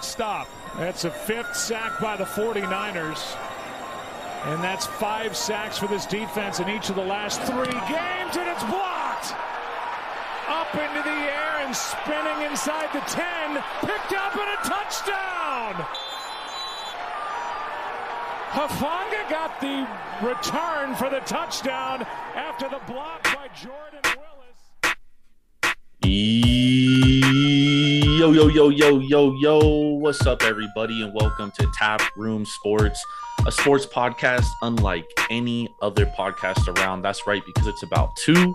big stop. That's a fifth sack by the 49ers. And that's five sacks for this defense in each of the last three games, and it's blocked. Up into the air and spinning inside the 10. Picked up and a touchdown. Hufanga got the return for the touchdown after the block by Jordan Willis. Yo, yo, yo, yo, yo, yo. What's up, everybody, and welcome to Tap Room Sports, a sports podcast unlike any other podcast around. That's right, because it's about two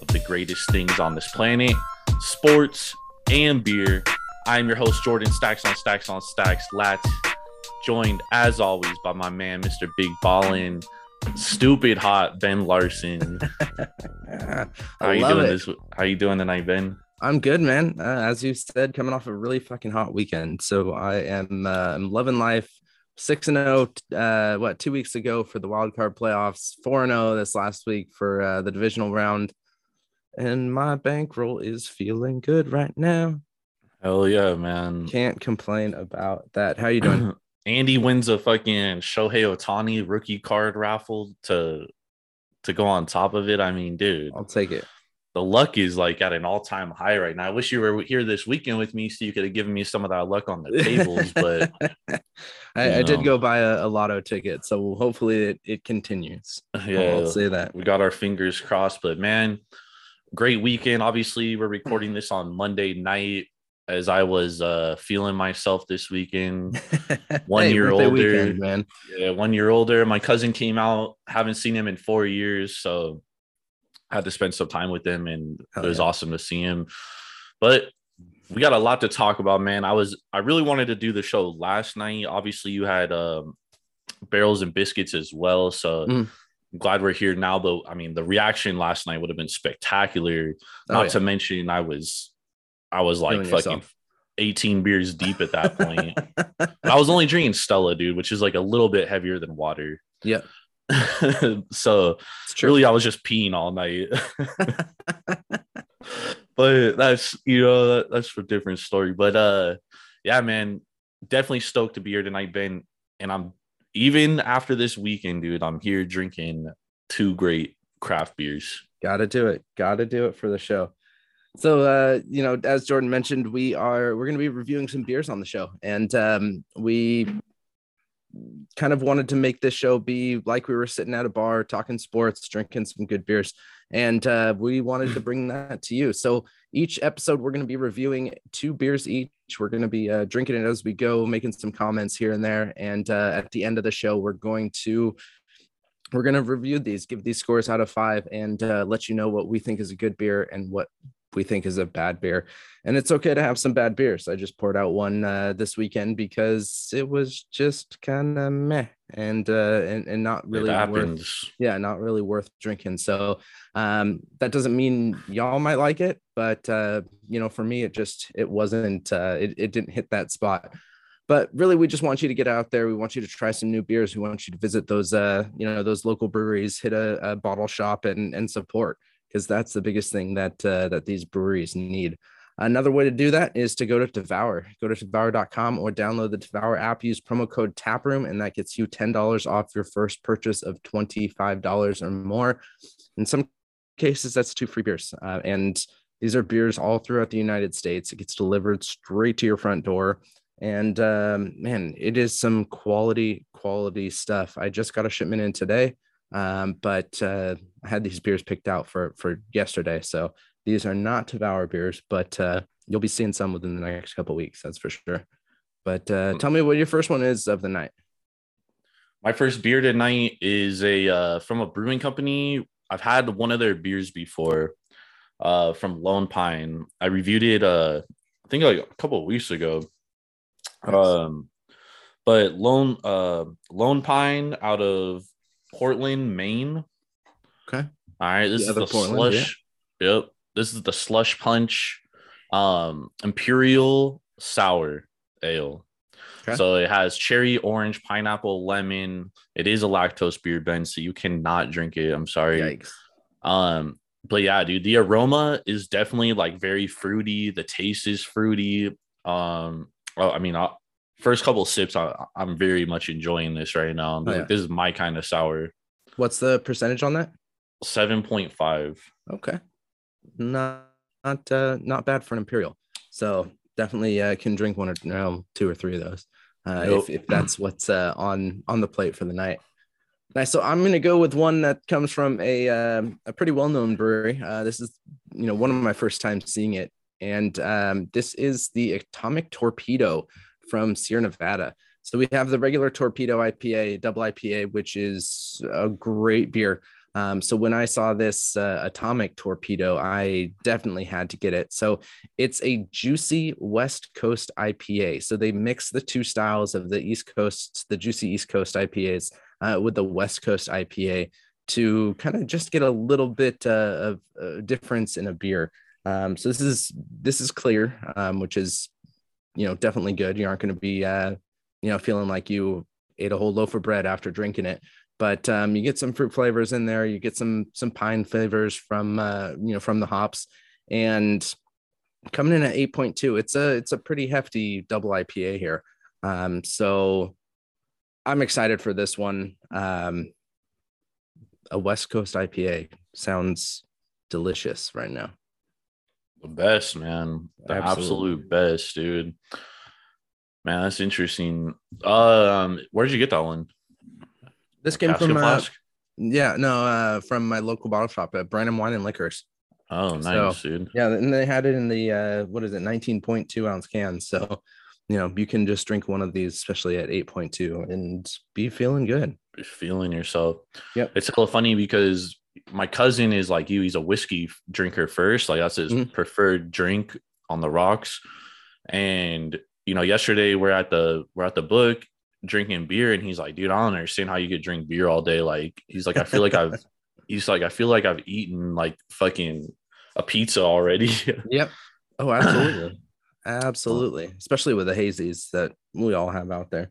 of the greatest things on this planet sports and beer. I'm your host, Jordan Stacks on Stacks on Stacks Lat, joined as always by my man, Mr. Big Ballin, stupid hot Ben Larson. I How you doing it. this? How you doing tonight, Ben? I'm good, man. Uh, as you said, coming off a really fucking hot weekend, so I am uh, I'm loving life. Six and zero. Uh, what two weeks ago for the wild card playoffs. Four and zero this last week for uh, the divisional round, and my bankroll is feeling good right now. Hell yeah, man. Can't complain about that. How you doing? Andy wins a fucking Shohei Ohtani rookie card raffle to to go on top of it. I mean, dude, I'll take it. The luck is like at an all time high right now. I wish you were here this weekend with me so you could have given me some of that luck on the tables, but I, I did go buy a, a lotto ticket, so hopefully it, it continues. yeah, I'll say that. we got our fingers crossed. But man, great weekend. Obviously, we're recording this on Monday night as I was uh feeling myself this weekend. One Hey, year older. weekend, man. Yeah, one year older. My cousin came out. Haven't seen him in four years, so had to spend some time with him, and Hell it was yeah. awesome to see him. But we got a lot to talk about, man. I was I really wanted to do the show last night. Obviously, you had um, barrels and biscuits as well, so. Mm. I'm glad we're here now, but I mean, the reaction last night would have been spectacular. Oh, Not yeah. to mention, I was, I was like fucking yourself. 18 beers deep at that point. I was only drinking Stella, dude, which is like a little bit heavier than water. Yeah. so really, I was just peeing all night. but that's you know that, that's for a different story. But uh, yeah, man, definitely stoked to be here tonight, Ben. And I'm even after this weekend, dude. I'm here drinking two great craft beers. Gotta do it. Gotta do it for the show. So uh, you know, as Jordan mentioned, we are we're gonna be reviewing some beers on the show. And um we kind of wanted to make this show be like we were sitting at a bar talking sports, drinking some good beers. And uh, we wanted to bring that to you. So each episode, we're going to be reviewing two beers each. We're going to be uh, drinking it as we go, making some comments here and there. And uh, at the end of the show, we're going to we're going to review these, give these scores out of five, and uh, let you know what we think is a good beer and what we think is a bad beer. And it's okay to have some bad beers. I just poured out one uh, this weekend because it was just kind of meh and uh, and and not really worth yeah, not really worth drinking. So um, that doesn't mean y'all might like it, but uh, you know, for me, it just it wasn't uh, it, it didn't hit that spot. But really, we just want you to get out there. We want you to try some new beers. We want you to visit those uh, you know, those local breweries, hit a, a bottle shop and and support because that's the biggest thing that uh, that these breweries need. Another way to do that is to go to Tavour. Go to tavour.com or download the Tavour app. Use promo code TAPROOM, and that gets you $10 off your first purchase of $25 or more. In some cases, that's two free beers. Uh, and these are beers all throughout the United States. It gets delivered straight to your front door. And um, man, it is some quality, quality stuff. I just got a shipment in today, um, but uh, I had these beers picked out for for yesterday. So these are not Tavour beers, but uh, you'll be seeing some within the next couple weeks. That's for sure. But uh, tell me what your first one is of the night. My first beer tonight is a uh, from a brewing company. I've had one of their beers before, uh, from Lone Pine. I reviewed it, uh, I think like a couple of weeks ago. Um, but Lone uh, Lone Pine out of Portland, Maine. Okay. All right, this The is the Portland, slush. Yep, this is the slush punch Um, Imperial Sour Ale. Okay. So it has cherry, orange, pineapple, lemon. It is a lactose beer, Ben, so you cannot drink it. I'm sorry. Yikes. Um, but yeah, dude, the aroma is definitely like very fruity. The taste is fruity. Um, well, I mean, I, first couple sips, I, I'm very much enjoying this right now. Oh, yeah. This is my kind of sour. What's the percentage on that? Seven point five. Okay. Not not uh, not bad for an imperial. So definitely uh, can drink one or no, two or three of those. Uh, Nope. if, if that's what's uh, on on the plate for the night. Nice. So I'm gonna go with one that comes from a um, a pretty well known brewery. Uh, this is you know one of my first times seeing it, and um, this is the Atomic Torpedo from Sierra Nevada. So we have the regular Torpedo IPA, double IPA, which is a great beer. Um, so when I saw this uh, Atomic Torpedo, I definitely had to get it. So it's a juicy West Coast IPA. So they mix the two styles of the East Coast, the juicy East Coast IPAs uh, with the West Coast IPA to kind of just get a little bit uh, of uh, difference in a beer. Um, so this is this is clear, um, which is you know definitely good. You aren't going to be uh, you know feeling like you ate a whole loaf of bread after drinking it but um, you get some fruit flavors in there. You get some some pine flavors from uh, you know from the hops, and coming in at eight point two, it's a it's a pretty hefty double IPA here. Um, so I'm excited for this one. Um, a West Coast IPA sounds delicious right now. The best, man. The Absolutely. absolute best, dude. Man, that's interesting. Um, where'd you get that one? This came from uh, yeah no uh, from my local bottle shop at Brandon Wine and Liquors. Oh, so- nice, dude. Yeah, and they had it in the uh what is it, 19.2 ounce cans. So, you know, you can just drink one of these, especially at 8.2, and be feeling good. Feeling yourself. Yep. It's a little funny because my cousin is like you. He's a whiskey drinker first. Like that's his Mhm. preferred drink on the rocks. And you know, yesterday we're at the we're at the book drinking beer, and he's like, "Dude, I don't understand how you could drink beer all day." Like he's like, "I feel like I've," he's like, "I feel like I've eaten like fucking a pizza already." Yep. Oh, absolutely. absolutely. Especially with the hazies that we all have out there.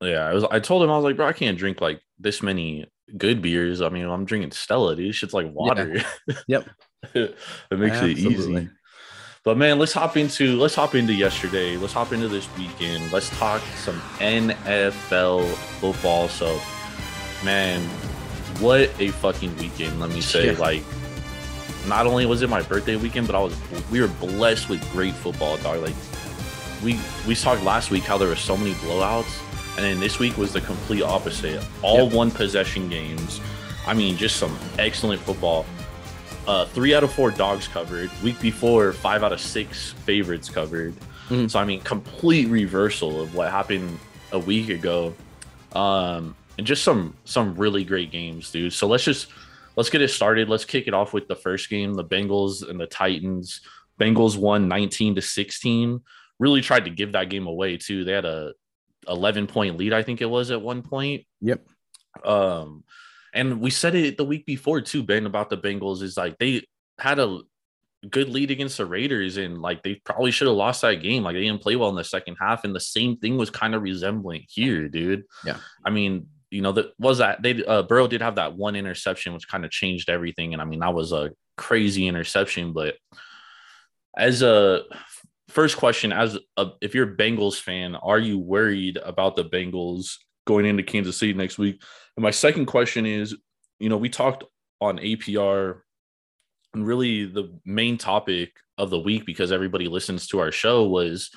Yeah, I was. I told him I was like, bro, I can't drink like this many good beers. I mean, I'm drinking Stella, dude. Shit's like water. Yep. it makes it easy. But man, let's hop into let's hop into yesterday. Let's hop into this weekend. Let's talk some NFL football. So, man, what a fucking weekend! Let me say, Yeah. like, not only was it my birthday weekend, but I was we were blessed with great football, dog. Like, we we talked last week how there were so many blowouts, and then this week was the complete opposite. All Yep. one possession games. I mean, just some excellent football. Uh, three out of four dogs covered. Week before, five out of six favorites covered. Mhm. So I mean, complete reversal of what happened a week ago. Um, and just some some really great games, dude. So let's just let's get it started. Let's kick it off with the first game, the Bengals and the Titans. Bengals won 19 to 16. Really tried to give that game away too. They had a 11 point lead, I think it was at one point. Yep. Um, and we said it the week before too, Ben, about the Bengals is like they had a good lead against the Raiders, and like they probably should have lost that game. Like they didn't play well in the second half, and the same thing was kind of resembling here, dude. Yeah. I mean, you know, that was that they uh Burrow did have that one interception, which kind of changed everything. And I mean, that was a crazy interception, but as a first question, as a, if you're a Bengals fan, are you worried about the Bengals going into Kansas City next week? And my second question is, you know, we talked on APR and really the main topic of the week because everybody listens to our show was,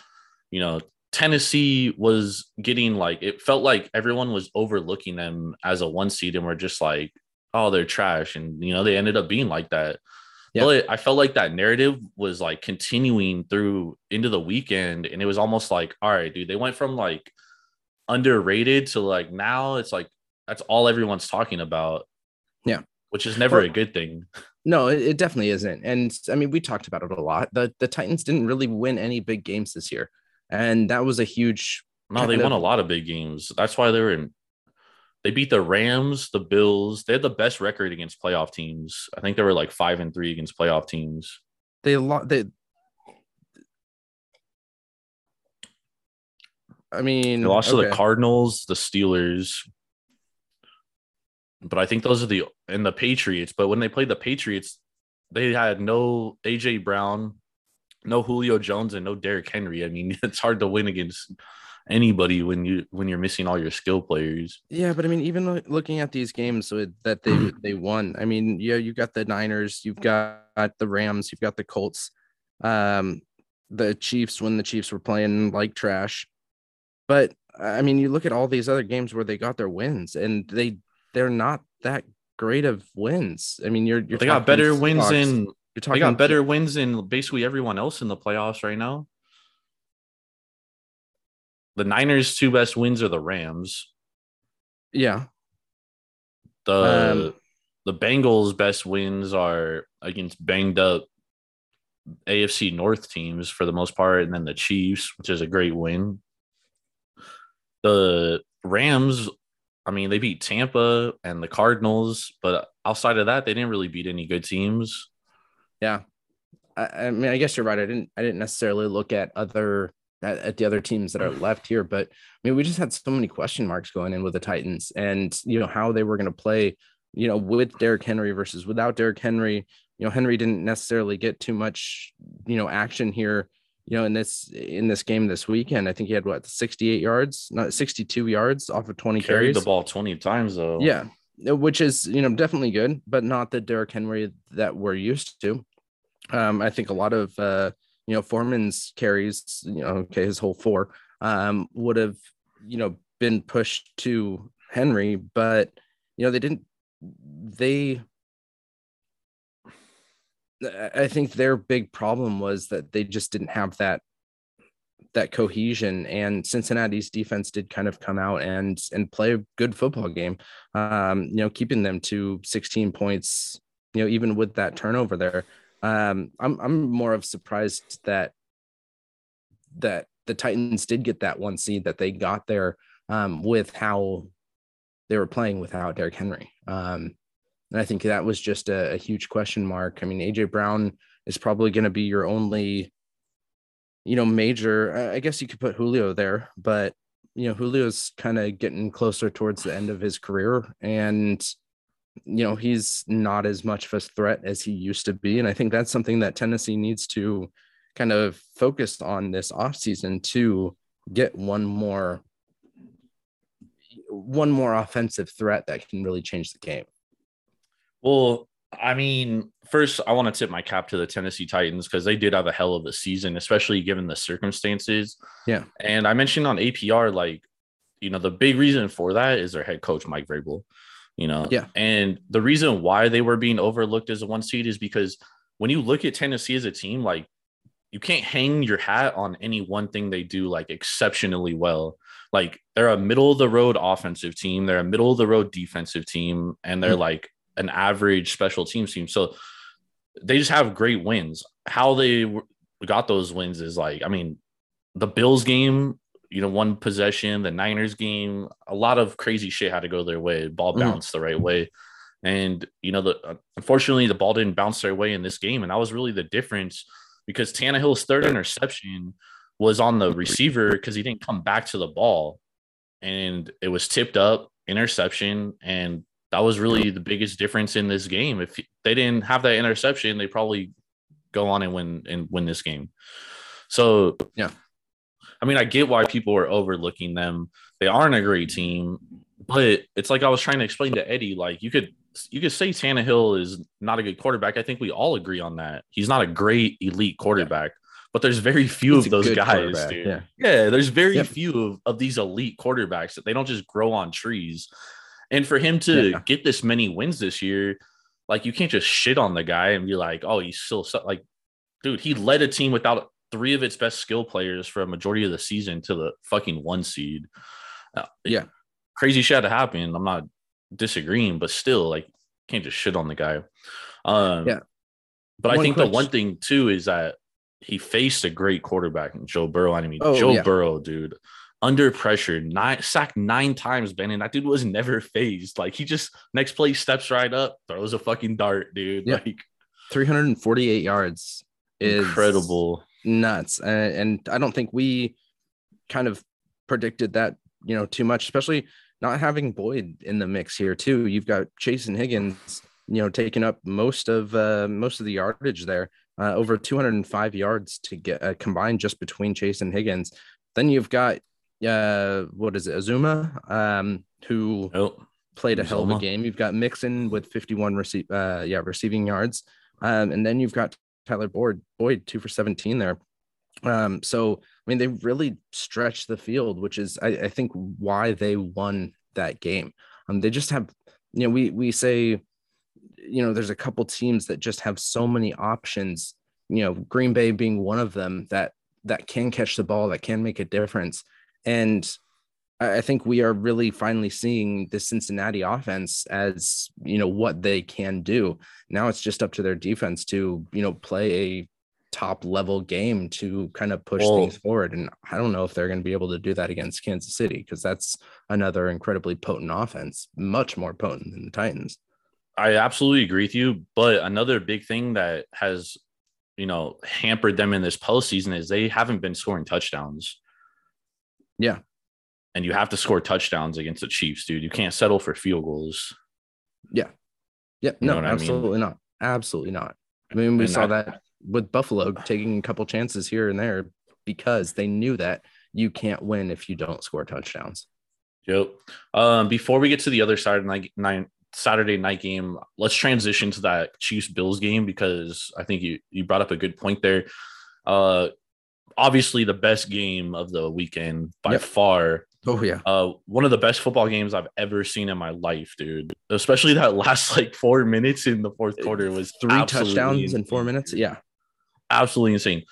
you know, Tennessee was getting like it felt like everyone was overlooking them as a one seed and we're just like, oh, they're trash. And you know, they ended up being like that. But I felt like that narrative was like continuing through into the weekend. And it was almost like, all right, dude, they went from like underrated to like now it's like that's all everyone's talking about. Yeah. Which is never Well- a good thing. No, it, it definitely isn't. And I mean, we talked about it a lot. The the Titans didn't really win any big games this year. And that was a huge No, they won of- a lot of big games. That's why they were in. They beat the Rams, the Bills. They had the best record against playoff teams. I think they were like five and three against playoff teams. They lost. they. I mean, they lost okay. to the Cardinals, the Steelers, but I think those are the and the Patriots. But when they played the Patriots, they had no AJ Brown, no Julio Jones, and no Derrick Henry. I mean, it's hard to win against anybody when you when you're missing all your skill players. Yeah, but I mean, even looking at these games with, that they they won, I mean, yeah, you got the Niners, you've got the Rams, you've got the Colts, um, the Chiefs when the Chiefs were playing like trash. But I mean, you look at all these other games where they got their wins, and they they're not that great of wins. I mean, you're you're They got better wins in you're talking they got better wins than basically everyone else in the playoffs right now. The Niners' two best wins are the Rams. Yeah, The Um, the Bengals' best wins are against banged up AFC North teams for the most part, and then the Chiefs, which is a great win. The Rams, I mean, they beat Tampa and the Cardinals, but outside of that, they didn't really beat any good teams. yeah. I, I mean, I guess you're right. I didn't I didn't necessarily look at other at, at the other teams that are left here, but I mean, we just had so many question marks going in with the Titans, and you know how they were going to play, you know, with Derrick Henry versus without Derrick Henry. You know, Henry didn't necessarily get too much, you know, action here. You know, in this in this game this weekend, I think he had what 68 yards, not 62 yards off of 20 Carried carries. the ball 20 times though. Yeah, which is you know definitely good, but not the Derrick Henry that we're used to. Um, I think a lot of uh, you know Foreman's carries, you know, okay, his whole four um, would have you know been pushed to Henry, but you know they didn't. They, I think their big problem was that they just didn't have that that cohesion and Cincinnati's defense did kind of come out and and play a good football game um you know keeping them to 16 points you know even with that turnover there um I'm I'm more of surprised that that the Titans did get that one seed that they got there um with how they were playing without Derrick Henry um and I think that was just a, a huge question mark I mean AJ Brown is probably going to be your only you know, major. I- guess you could put Julio there, but you know, Julio's kind of getting closer towards the end of his career, and you know, he's not as much of a threat as he used to be. And I think that's something that Tennessee needs to kind of focus on this offseason to get one more one more offensive threat that can really change the game. Well, I mean, first, I want to tip my cap to the Tennessee Titans because they did have a hell of a season, especially given the circumstances. Yeah. And I mentioned on APR, like, you know, the big reason for that is their head coach, Mike Vrabel, you know. Yeah. And the reason why they were being overlooked as a one seed is because when you look at Tennessee as a team, like, you can't hang your hat on any one thing they do like exceptionally well. Like they're a middle of the road offensive team, they're a middle of the road defensive team, and they're Mhm. like an average special teams team. So they just have great wins. How they got those wins is like, I mean, the Bills game, you know, one possession, the Niners game, a lot of crazy shit had to go their way. Ball Mhm. bounced the right way. And, you know, the unfortunately, the ball didn't bounce their way in this game. And that was really the difference because Tannehill's third interception was on the receiver because he didn't come back to the ball. And it was tipped up, interception. And that was really the biggest difference in this game. If they didn't have that interception, they probably go on and win and win this game. So Yeah. I mean, I get why people are overlooking them. They aren't a great team, but it's like I was trying to explain to Eddie. Like you could you could say Tannehill is not a good quarterback. I think we all agree on that. He's not a great elite quarterback, but there's very few He's of those guys, dude. yeah. Yeah, there's very Yep. few of, of these elite quarterbacks that they don't just grow on trees. And for him to Yeah. get this many wins this year, like you can't just shit on the guy and be like, oh, he's still so-" like, dude, he led a team without three of its best skill players for a majority of the season to the fucking one seed. Uh, Yeah. crazy shit to happen. I'm not disagreeing, but still, like, can't just shit on the guy. Um, Yeah. But I One think the one thing too is that he faced a great quarterback in Joe Burrow. I mean, Oh, Joe yeah. Burrow, dude, under pressure, nine sacked nine times, Ben, and that dude was never fazed. Like he just next play steps right up, throws a fucking dart, dude. Yeah. Like 348 yards is incredible. Nuts. And, and I don't think we kind of predicted that, you know, too much, especially not having Boyd in the mix here too. You've got Chase and Higgins, you know, taking up most of uh, most of the yardage there, uh, over 205 yards to get uh, combined just between Chase and Higgins. Then you've got uh, what is it, Uzomah, um, who Oh, played a hell of a game. You've got Mixon with 51 receive, uh, yeah, receiving yards, um, and then you've got Tyler Boyd, Boyd two for 17 there. Um, so I mean, they really stretched the field, which is I, I think why they won that game. Um, they just have, you know, we we say, you know, there's a couple teams that just have so many options. You know, Green Bay being one of them that that can catch the ball, that can make a difference, and I think we are really finally seeing the Cincinnati offense as you know what they can do. Now it's just up to their defense to you know play a top level game to kind of push things forward. And I don't know if they're going to be able to do that against Kansas City because that's another incredibly potent offense, much more potent than the Titans. I absolutely agree with you. But another big thing that has, you know, hampered them in this postseason is they haven't been scoring touchdowns. Yeah. And you have to score touchdowns against the Chiefs, dude. You can't settle for field goals. Yeah, You no, what I mean? absolutely not. Absolutely not. I mean, we And saw that- that with Buffalo taking a couple chances here and there because they knew that you can't win if you don't score touchdowns. Yep. Um, before we get to the other side of night, night Saturday night game, let's transition to that Chiefs Bills game because I think you you brought up a good point there. Uh, obviously the best game of the weekend by Yep. far. Oh yeah, Uh, one of the best football games I've ever seen in my life, dude. Especially that last like four minutes in the fourth quarter was three touchdowns in four minutes. Yeah, absolutely insane.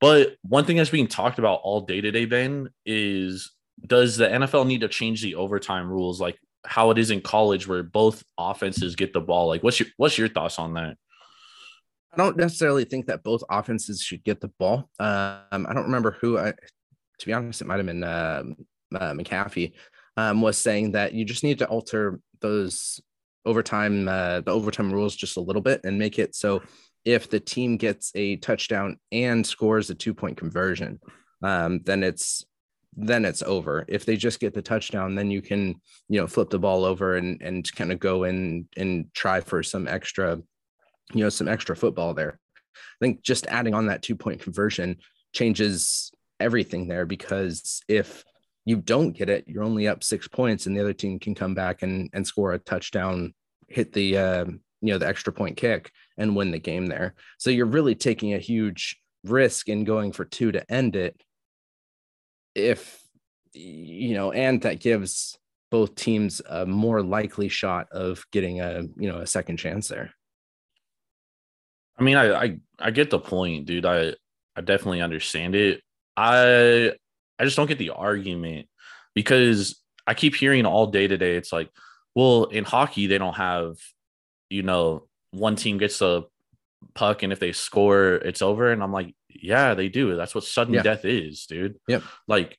But one thing that's being talked about all day today, Ben, is does the NFL need to change the overtime rules like how it is in college where both offenses get the ball? Like what's your what's your thoughts on that? I don't necessarily think that both offenses should get the ball. Um, I don't remember who. I, to be honest, it might have been um uh, McAfee um, was saying that you just need to alter those overtime uh, the overtime rules just a little bit and make it so if the team gets a touchdown and scores a two point conversion, um, then it's then it's over. If they just get the touchdown, then you can you know flip the ball over and and kind of go in and try for some extra you know some extra football there. I think just adding on that two point conversion changes everything there because if you don't get it, you're only up six points, and the other team can come back and and score a touchdown, hit the uh, you know the extra point kick, and win the game there. So you're really taking a huge risk in going for two to end it. If you know, and that gives both teams a more likely shot of getting a you know a second chance there. I mean, I I, I get the point, dude. I I definitely understand it. I I just don't get the argument because I keep hearing all day today. It's like, well, in hockey, they don't have, you know, one team gets the puck and if they score, it's over. And I'm like, yeah, they do. That's what sudden Yeah. death is, dude. Yep. Like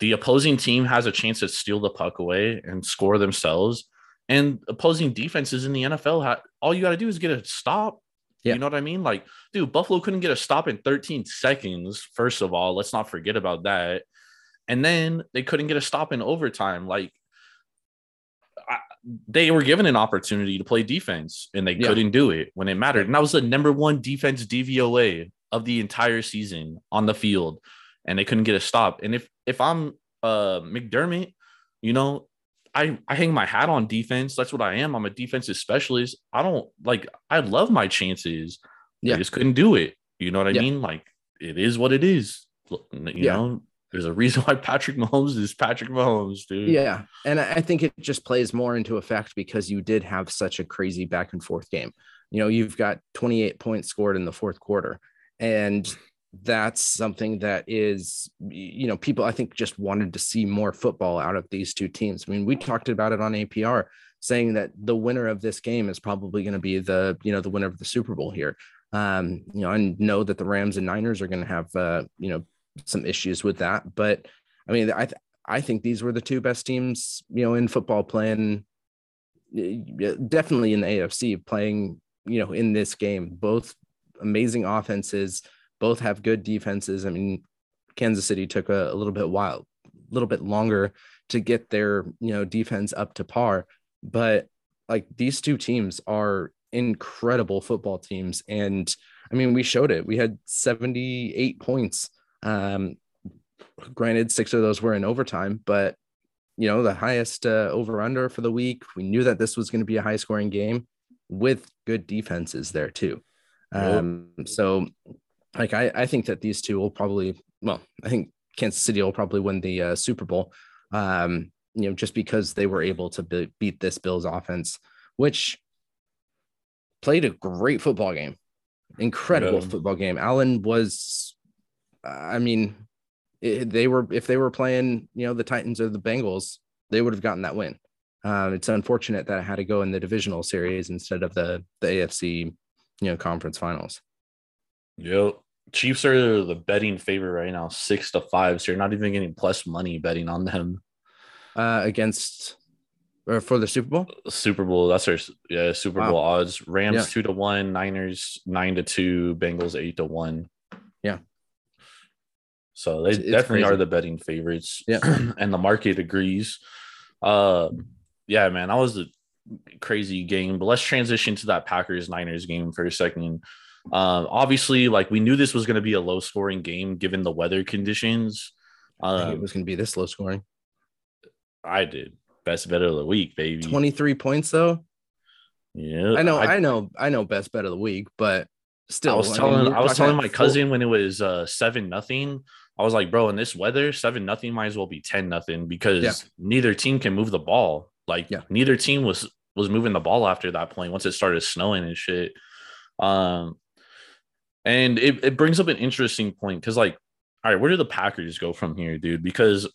the opposing team has a chance to steal the puck away and score themselves. And opposing defenses in the NFL, all you got to do is get a stop. Yeah. You know what I mean? Like, dude, Buffalo couldn't get a stop in 13 seconds. First of all, let's not forget about that. And then they couldn't get a stop in overtime. Like, I, they were given an opportunity to play defense and they Yeah. couldn't do it when it mattered. And that was the number one defense DVOA of the entire season on the field. And they couldn't get a stop. And if if I'm uh McDermott, you know, I, I hang my hat on defense. That's what I am. I'm a defensive specialist. I don't like I love my chances. Yeah. I just couldn't do it. You know what I Yeah. mean? Like it is what it is. You Yeah. know, there's a reason why Patrick Mahomes is Patrick Mahomes, dude. Yeah. And I I think it just plays more into effect because you did have such a crazy back and forth game. You know, you've got 28 points scored in the fourth quarter. And that's something that is, you know, people I think just wanted to see more football out of these two teams. I mean, we talked about it on APR saying that the winner of this game is probably going to be the, you know, the winner of the Super Bowl here. Um, you know, I know that the Rams and Niners are going to have, uh, you know, some issues with that, but I mean, I, th- I think these were the two best teams, you know, in football playing definitely in the AFC playing, you know, in this game. Both amazing offenses, both have good defenses. I mean, Kansas City took a, a little bit while a little bit longer to get their you know defense up to par. But like these two teams are incredible football teams, and I mean we showed it. We had 78 points. Um, granted, six of those were in overtime, but you know the highest uh, over under for the week. We knew that this was going to be a high scoring game with good defenses there too. Um, so like I, I think that these two will probably well, I think Kansas City will probably win the uh, Super Bowl. Um, you know, just because they were able to be- beat this Bills offense, which played a great football game, incredible Yeah. football game. Allen was, I mean, it, they were if they were playing, you know, the Titans or the Bengals, they would have gotten that win. Um, it's unfortunate that it had to go in the divisional series instead of the the AFC, you know, conference finals. Yep. Chiefs are the betting favorite right now, six to five. So you're not even getting plus money betting on them. Uh, against or for the Super Bowl. Super Bowl, that's their yeah, Super Wow. Bowl odds. Rams Yeah. two to one, Niners nine to two, Bengals eight to one. Yeah. So they It's- it's definitely are the betting favorites. Yeah. and the market agrees. Uh yeah, man, that was a crazy game. But let's transition to that Packers Niners game for a second. Um, obviously, like we knew this was going to be a low scoring game given the weather conditions. I think it Um, was going to be this low scoring. I did best bet of the week, baby. 23 points though. Yeah, I know, I, know, I know best bet of the week, but still I was mean, telling we're I was telling my full- cousin when it was uh seven nothing. I was like, bro, in this weather, seven nothing might as well be ten nothing because Yeah. neither team can move the ball. Like Yeah. neither team was was moving the ball after that point once it started snowing and shit. Um and it, it brings up an interesting point because like, all right, where do the Packers go from here, dude? Because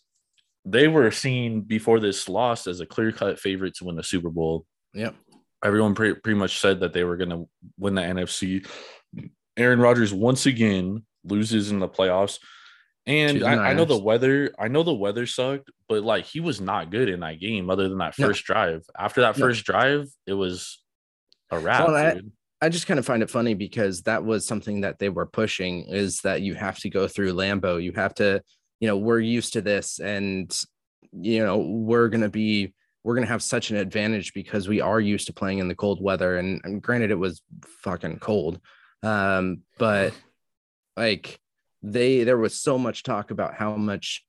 they were seen before this loss as a clear cut favorite to win the Super Bowl Yep. everyone pre- pretty much said that they were going to win the NFC. Aaron Rodgers once again loses in the playoffs. And I, I know the weather, I know the weather sucked, but like he was not good in that game other than that No. first drive. After that No. first drive, it was a wrap. Dude. I just kind of find it funny because that was something that they were pushing is that you have to go through Lambeau. You have to, you know, we're used to this and, you know, we're going to be, we're going to have such an advantage because we are used to playing in the cold weather. And, and granted, it was fucking cold. Um, but like they, there was so much talk about how much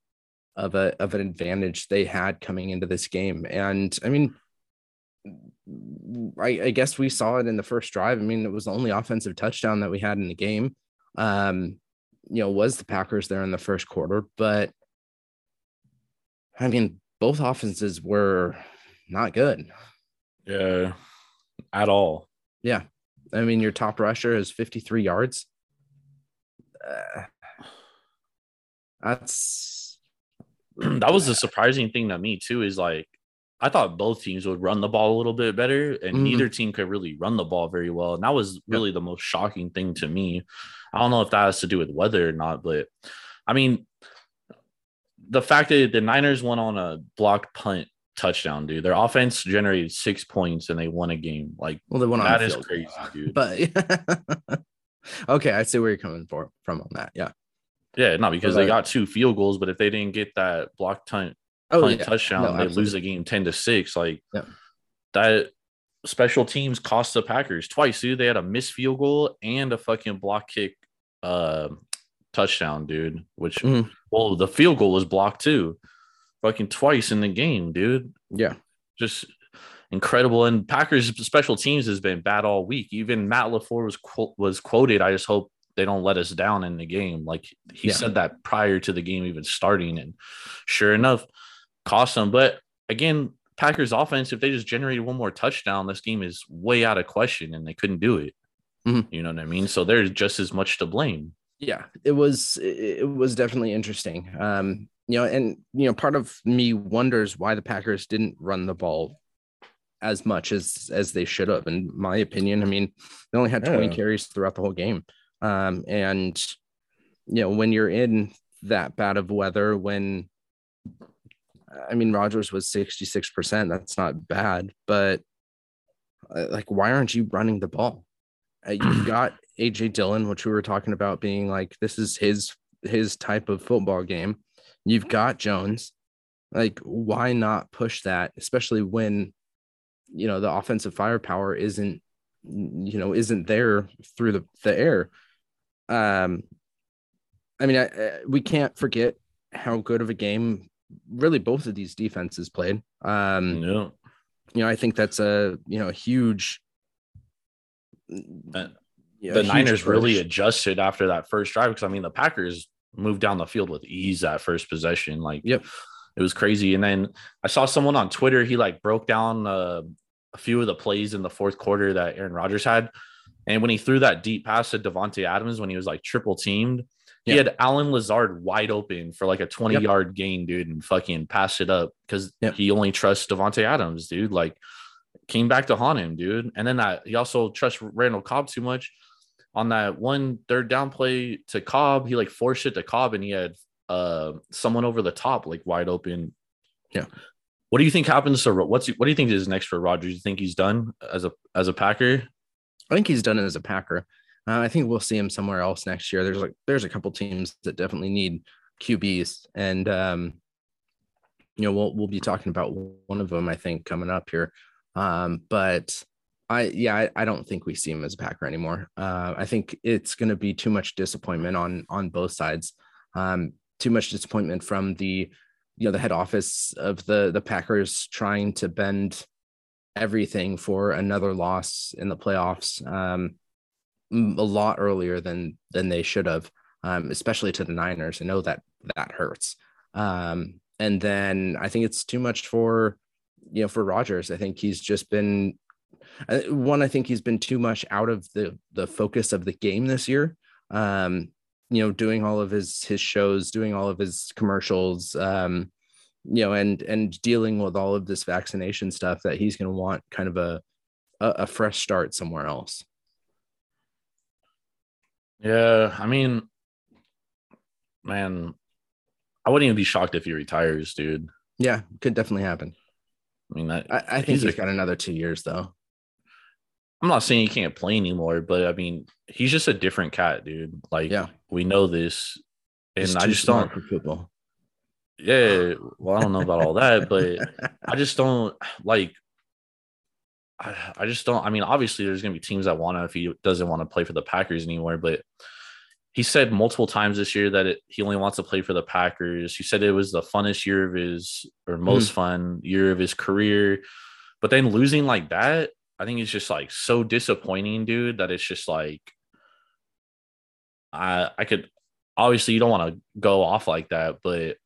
of a, of an advantage they had coming into this game. And I mean, I, I guess we saw it in the first drive. I mean, it was the only offensive touchdown that we had in the game. Um, you know, was the Packers there in the first quarter, but I mean, both offenses were not good. Yeah, at all. Yeah. I mean, your top rusher is 53 yards. Uh, that's that was the surprising thing to me too. Is like I thought both teams would run the ball a little bit better, and Mhm. neither team could really run the ball very well. And that was really the most shocking thing to me. I don't know if that has to do with weather or not, but I mean, the fact that the Niners went on a blocked punt touchdown, dude. Their offense generated six points and they won a game. Like well, they went on that is field crazy, dude. But okay, I see where you're coming for from on that. Yeah. yeah, not because they uh, got two field goals, but if they didn't get that blocked punt Oh, yeah. touchdown, No, they absolutely. lose the game 10 to 6. Like Yeah. that special teams cost the Packers twice, dude. They had a missed field goal and a fucking block kick uh, touchdown, dude. Which Mhm. well, the field goal was blocked too. Fucking twice in the game, dude. Yeah. Just incredible. And Packers special teams has been bad all week. Even Matt LaFleur was quote was quoted. I just hope they don't let us down in the game. Like he Yeah. said that prior to the game even starting, and sure enough, cost them. But again, Packers offense, if they just generated one more touchdown, this game is way out of question, and they couldn't do it. Mhm. You know what I mean? So there's just as much to blame. yeah it was it it was definitely interesting um you know and you know part of me wonders why the packers didn't run the ball as much as as they should have in my opinion i mean they only had 20 Yeah. carries throughout the whole game um and you know when you're in that bad of weather when i mean rodgers was 66% that's not bad but uh, like why aren't you running the ball uh, you've got AJ Dillon, which we were talking about being like this is his his type of football game. You've got Jones. Like, why not push that, especially when you know the offensive firepower isn't you know isn't there through the, the air um i mean I, I, we can't forget how good of a game really both of these defenses played um Yeah. you know i think that's a you know a huge Uh, you know, the Niners really adjusted after that first drive because I mean the Packers moved down the field with ease that first possession. Like, Yep. it was crazy. And then I saw someone on Twitter. He like broke down uh, a few of the plays in the fourth quarter that Aaron Rodgers had, and when he threw that deep pass to Davante Adams when he was like triple teamed. He had Allen Lazard wide open for like a 20 Yep. yard gain, dude, and fucking passed it up because Yep. he only trusts Davante Adams, dude. Like, came back to haunt him, dude. And then that he also trusts Randall Cobb too much. On that one third down play to Cobb, he like forced it to Cobb and he had uh someone over the top, like wide open. Yeah. What do you think happens to what's what do you think is next for Rodgers? You think he's done as a as a Packer? I think he's done it as a Packer. Uh, I think we'll see him somewhere else next year. There's like there's a couple teams that definitely need QBs, and um, you know we'll we'll be talking about one of them I think coming up here. Um, but I yeah I, I don't think we see him as a Packer anymore. Uh, I think it's going to be too much disappointment on on both sides. Um, too much disappointment from the you know the head office of the the Packers trying to bend everything for another loss in the playoffs um, a lot earlier than than they should have, um, especially to the Niners. I know that that hurts. Um, and then I think it's too much for you know for Rodgers. I think he's just been one. I think he's been too much out of the the focus of the game this year. Um, you know, doing all of his his shows, doing all of his commercials. Um, you know, and and dealing with all of this vaccination stuff that he's going to want kind of a a fresh start somewhere else. Yeah, I mean, man, I wouldn't even be shocked if he retires, dude. Yeah, could definitely happen. I mean, that, I, I think He's he's a- got another two years though. I'm not saying he can't play anymore, but I mean, he's just a different cat, dude. Like, Yeah. we know this, and He's I just don't. for football. Yeah, well, I don't know about all that, but I just don't like. I, I just don't. I mean, obviously, there's gonna be teams that want to if he doesn't want to play for the Packers anymore. But he said multiple times this year that it, he only wants to play for the Packers. He said it was the funnest year of his or hmm. most fun year of his career. But then losing like that, I think it's just like so disappointing, dude. That it's just like I I could obviously you don't want to go off like that, but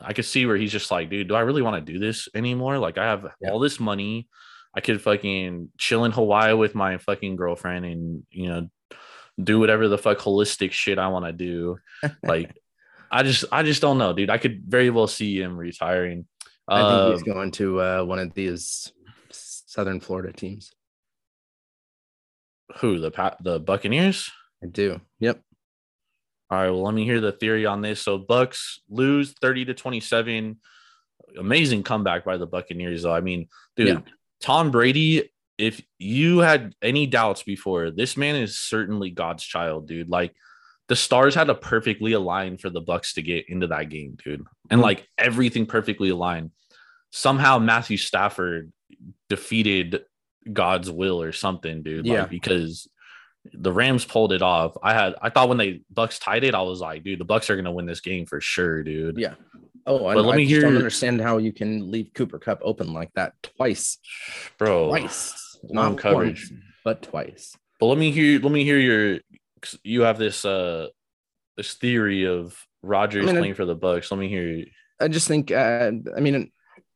I could see where he's just like, dude, do I really want to do this anymore? Like, I have Yeah. all this money. I could fucking chill in Hawaii with my fucking girlfriend and, you know, do whatever the fuck holistic shit I want to do. Like, I just, I just don't know, dude. I could very well see him retiring. I think Um, he's going to uh, one of these Southern Florida teams. who the the Buccaneers? I do. Yep. All right, well, let me hear the theory on this. So Bucks lose 30 to 27. Amazing comeback by the Buccaneers, though. I mean, dude, Yeah. Tom Brady, if you had any doubts before, this man is certainly God's child, dude. Like the stars had to perfectly align for the Bucks to get into that game, dude. And Mhm. like everything perfectly aligned. Somehow Matthew Stafford defeated God's will or something, dude. Yeah. Because the Rams pulled it off. I had I thought when they Bucks tied it, I was like, dude, the Bucks are gonna win this game for sure, dude. Yeah. Oh, I, But let I me just don't understand how you can leave Cooper Kupp open like that twice. Bro. Twice. Not coverage. once, but twice. But let me hear let me hear your. you have this uh this theory of Rodgers I mean, I- playing for the Bucks. Let me hear you. I just think, uh, I mean,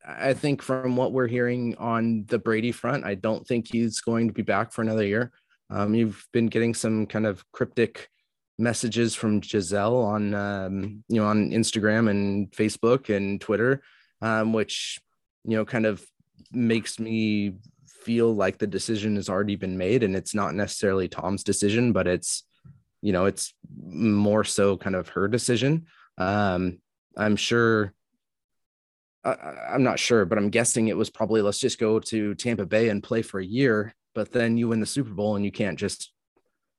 I think from what we're hearing on the Brady front, I don't think he's going to be back for another year. Um, you've been getting some kind of cryptic messages from Gisele on, um, you know, on Instagram and Facebook and Twitter, um, which, you know, kind of makes me feel like the decision has already been made and it's not necessarily Tom's decision, but it's, you know, it's more so kind of her decision. Um, I'm sure I- I'm not sure, but I'm guessing it was probably let's just go to Tampa Bay and play for a year, but then you win the Super Bowl and you can't just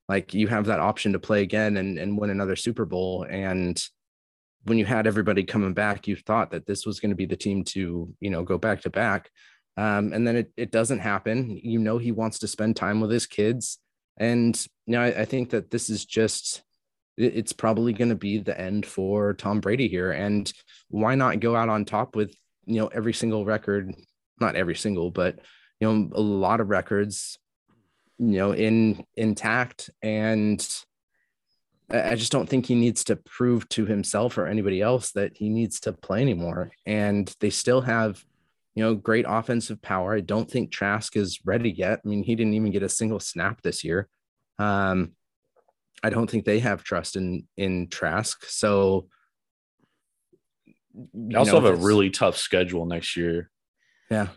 like you have that option to play again and, and win another Super Bowl. And when you had everybody coming back, you thought that this was going to be the team to, you know, go back to back. Um, and then it, it doesn't happen. You know, he wants to spend time with his kids. And, you know, I, I think that this is just, it, it's probably going to be the end for Tom Brady here. And why not go out on top with, you know, every single record, not every single, but, you know, a lot of records, you know, in intact and, I just don't think he needs to prove to himself or anybody else that he needs to play anymore. And they still have, you know, great offensive power. I don't think Trask is ready yet. I mean, he didn't even get a single snap this year. Um, I don't think they have trust in in Trask. So they also know, have a really tough schedule next year. Yeah.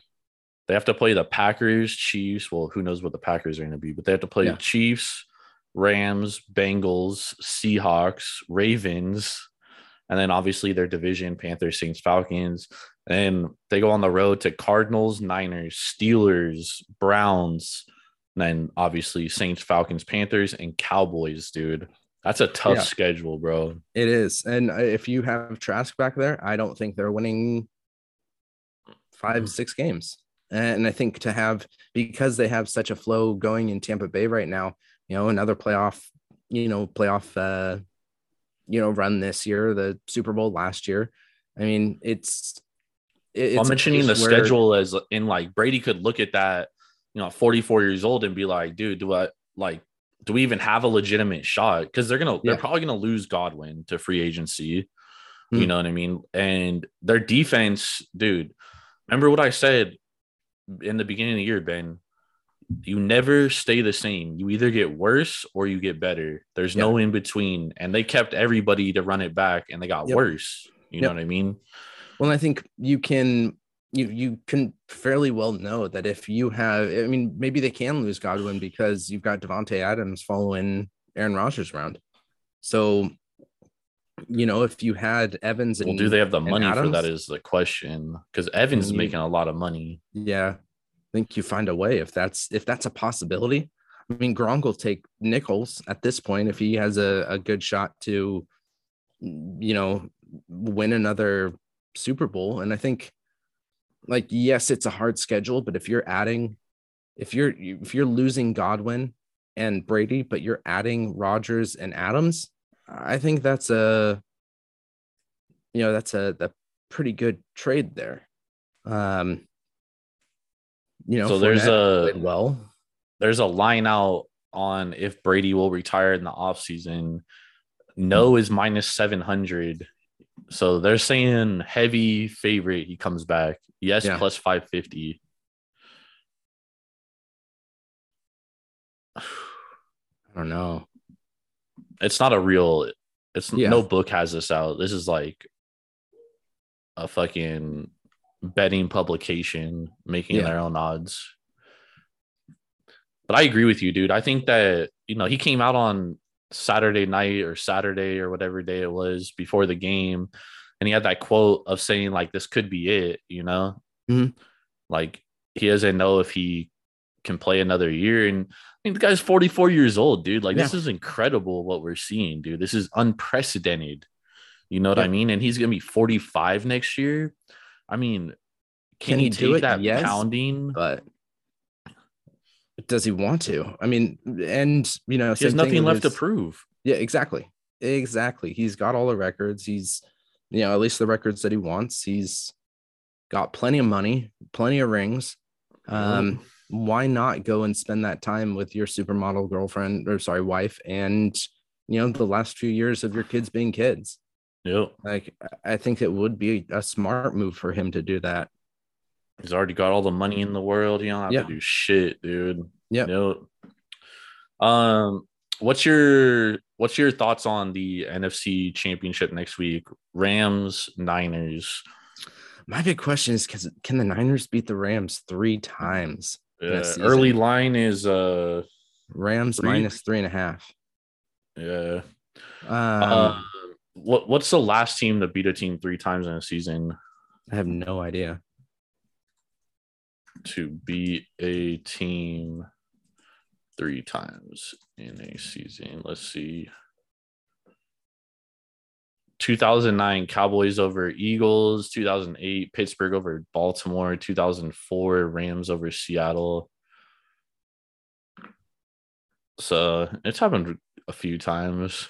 They have to play the Packers, Chiefs. Well, who knows what the Packers are going to be, but they have to play yeah. Chiefs, Rams, Bengals, Seahawks, Ravens, and then obviously their division Panthers, Saints, Falcons. And they go on the road to Cardinals, Niners, Steelers, Browns, and then obviously Saints, Falcons, Panthers, and Cowboys, dude. That's a tough yeah. schedule, bro. It is. And if you have Trask back there, I don't think they're winning five, mm. six games. And I think to have, because they have such a flow going in Tampa Bay right now, you know, another playoff, you know, playoff, uh, you know, run this year, the Super Bowl last year. I mean, it's. it's I'm mentioning the where... schedule as in like Brady could look at that, you know, 44 years old and be like, dude, do I like, do we even have a legitimate shot? Because they're gonna, they're probably gonna lose Godwin to free agency. Mm-hmm. You hmm. know what I mean? And their defense, dude. Remember what I said in the beginning of the year, Ben? you never stay the same. You either get worse or you get better. There's yep. no in between. And they kept everybody to run it back and they got yep. worse. You yep. know what I mean? Well, I think you can you you can fairly well know that if you have I mean, maybe they can lose Godwin because you've got Davante Adams following Aaron Rodgers around. So you know, if you had Evans and well, do they have the money Adams, for that? Is the question because Evans is mm-hmm. making a lot of money. Yeah, I think you find a way if that's if that's a possibility. I mean, Gronk will take nickels at this point if he has a, a good shot to, you know, win another Super Bowl. And I think, like, yes, it's a hard schedule, but if you're adding, if you're if you're losing Godwin and Brady, but you're adding Rodgers and Adams, I think that's a, you know, that's a, a pretty good trade there. Um, you know, so there's a well, there's a line out on if Brady will retire in the offseason. No is minus 700. So they're saying heavy favorite. He comes back. Yes, yeah. plus 550. I don't know. It's not a real, it's yeah. no book has this out. This is like a fucking betting publication making yeah. their own odds. But I agree with you, dude. I think that, you know, he came out on Saturday night or Saturday or whatever day it was before the game. And he had that quote of saying, like, this could be it, you know? Mm-hmm. Like, he doesn't know if he can play another year. And mean, the guy's 44 years old, dude. Like, yeah. this is incredible what we're seeing, dude. This is unprecedented. You know what yeah. I mean? And he's going to be 45 next year. I mean, can, can he, he do it? that yes, pounding? But does he want to? I mean, and you know, he has nothing left his, to prove. Yeah, exactly. Exactly. He's got all the records. He's, you know, at least the records that he wants. He's got plenty of money, plenty of rings. Um, why not go and spend that time with your supermodel girlfriend or sorry, wife and you know, the last few years of your kids being kids? Yeah. Like I think it would be a smart move for him to do that. He's already got all the money in the world. You don't have yeah. to do shit, dude. Yeah. Yep. Um, what's your what's your thoughts on the NFC championship next week? Rams, Niners. My big question is because can the Niners beat the Rams three times? Yeah, early line is uh Rams three? minus three and a half. Yeah. Um, uh, what what's the last team to beat a team three times in a season? I have no idea. To beat a team three times in a season. Let's see. 2009 Cowboys over Eagles, 2008 Pittsburgh over Baltimore, 2004 Rams over Seattle. So it's happened a few times.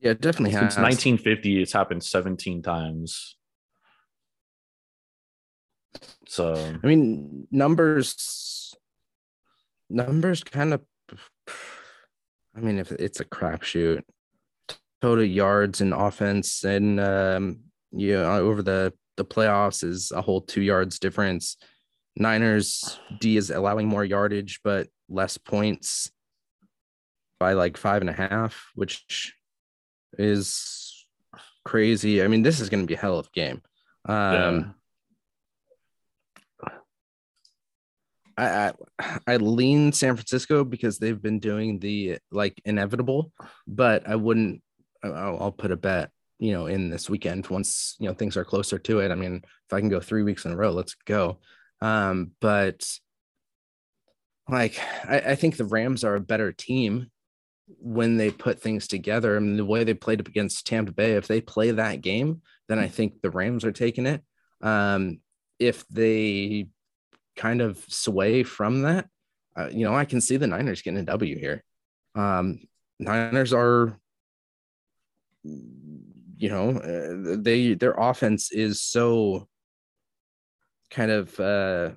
Yeah, it definitely Since has. 1950, it's happened 17 times. So I mean, numbers, numbers kind of. I mean, if it's a crapshoot, total yards and offense, and um, you know, over the the playoffs is a whole two yards difference. Niners D is allowing more yardage, but less points by like five and a half, which is crazy. I mean, this is going to be a hell of a game. Um, I, I I lean San Francisco because they've been doing the like inevitable, but I wouldn't. I'll, I'll put a bet, you know, in this weekend once you know things are closer to it. I mean, if I can go three weeks in a row, let's go. Um, but like, I, I think the Rams are a better team when they put things together. I mean, the way they played up against Tampa Bay, if they play that game, then I think the Rams are taking it. Um, if they kind of sway from that, uh, you know, I can see the Niners getting a W here. Um, Niners are, you know, uh, they their offense is so kind of uh,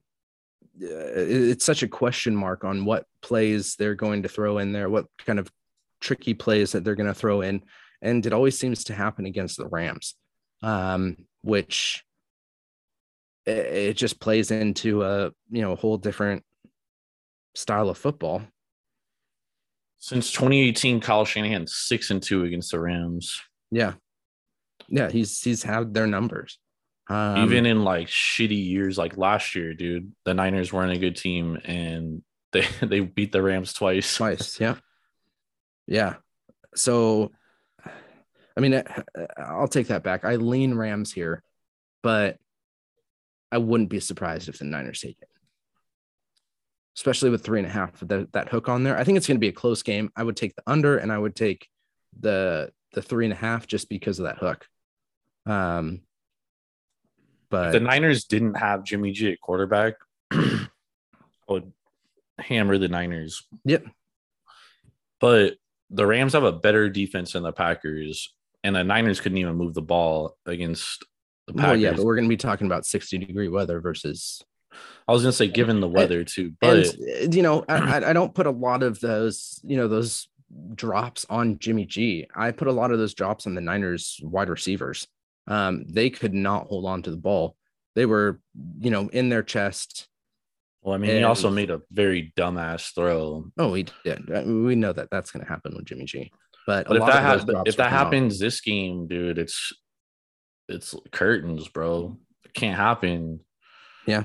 it's such a question mark on what plays they're going to throw in there, what kind of tricky plays that they're going to throw in, and it always seems to happen against the Rams, um, which it just plays into a you know a whole different style of football. Since 2018, Kyle Shanahan six and two against the Rams. Yeah, yeah, he's he's had their numbers. Um, Even in like shitty years, like last year, dude, the Niners weren't a good team, and they they beat the Rams twice. twice, yeah, yeah. So, I mean, I'll take that back. I lean Rams here, but I wouldn't be surprised if the Niners take it, especially with three and a half the, that hook on there. I think it's going to be a close game. I would take the under, and I would take the the three and a half just because of that hook. Um, but If the Niners didn't have Jimmy G at quarterback, I would hammer the Niners. Yep. But the Rams have a better defense than the Packers, and the Niners couldn't even move the ball against the Packers. well, yeah, but we're going to be talking about sixty degree weather versus I was gonna say, given the weather too, but and you know I, I- don't put a lot of those you know those drops on Jimmy G. I put a lot of those drops on the Niners wide receivers. Um, they could not hold on to the ball. They were you know in their chest. well, I mean, he also made a very dumbass throw. Oh, we did. We know that that's going to happen with Jimmy G. But, But if that ha- if that happens this game, dude, it's it's curtains, bro. It can't happen. Yeah.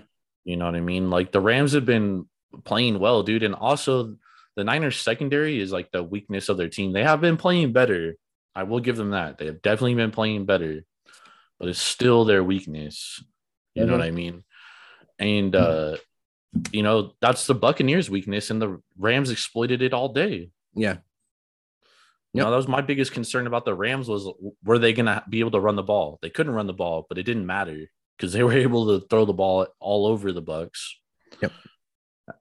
You know what I mean? Like the Rams have been playing well, dude. And also the Niners secondary is like the weakness of their team. They have been playing better. I will give them that. They have definitely been playing better, but it's still their weakness. You know Mhm. what I mean? And uh you know, that's the Buccaneers' weakness, and the Rams exploited it all day. yeah, You know, that was my biggest concern about the Rams was were they going to be able to run the ball? They couldn't run the ball, but it didn't matter because they were able to throw the ball all over the Bucks. Yep.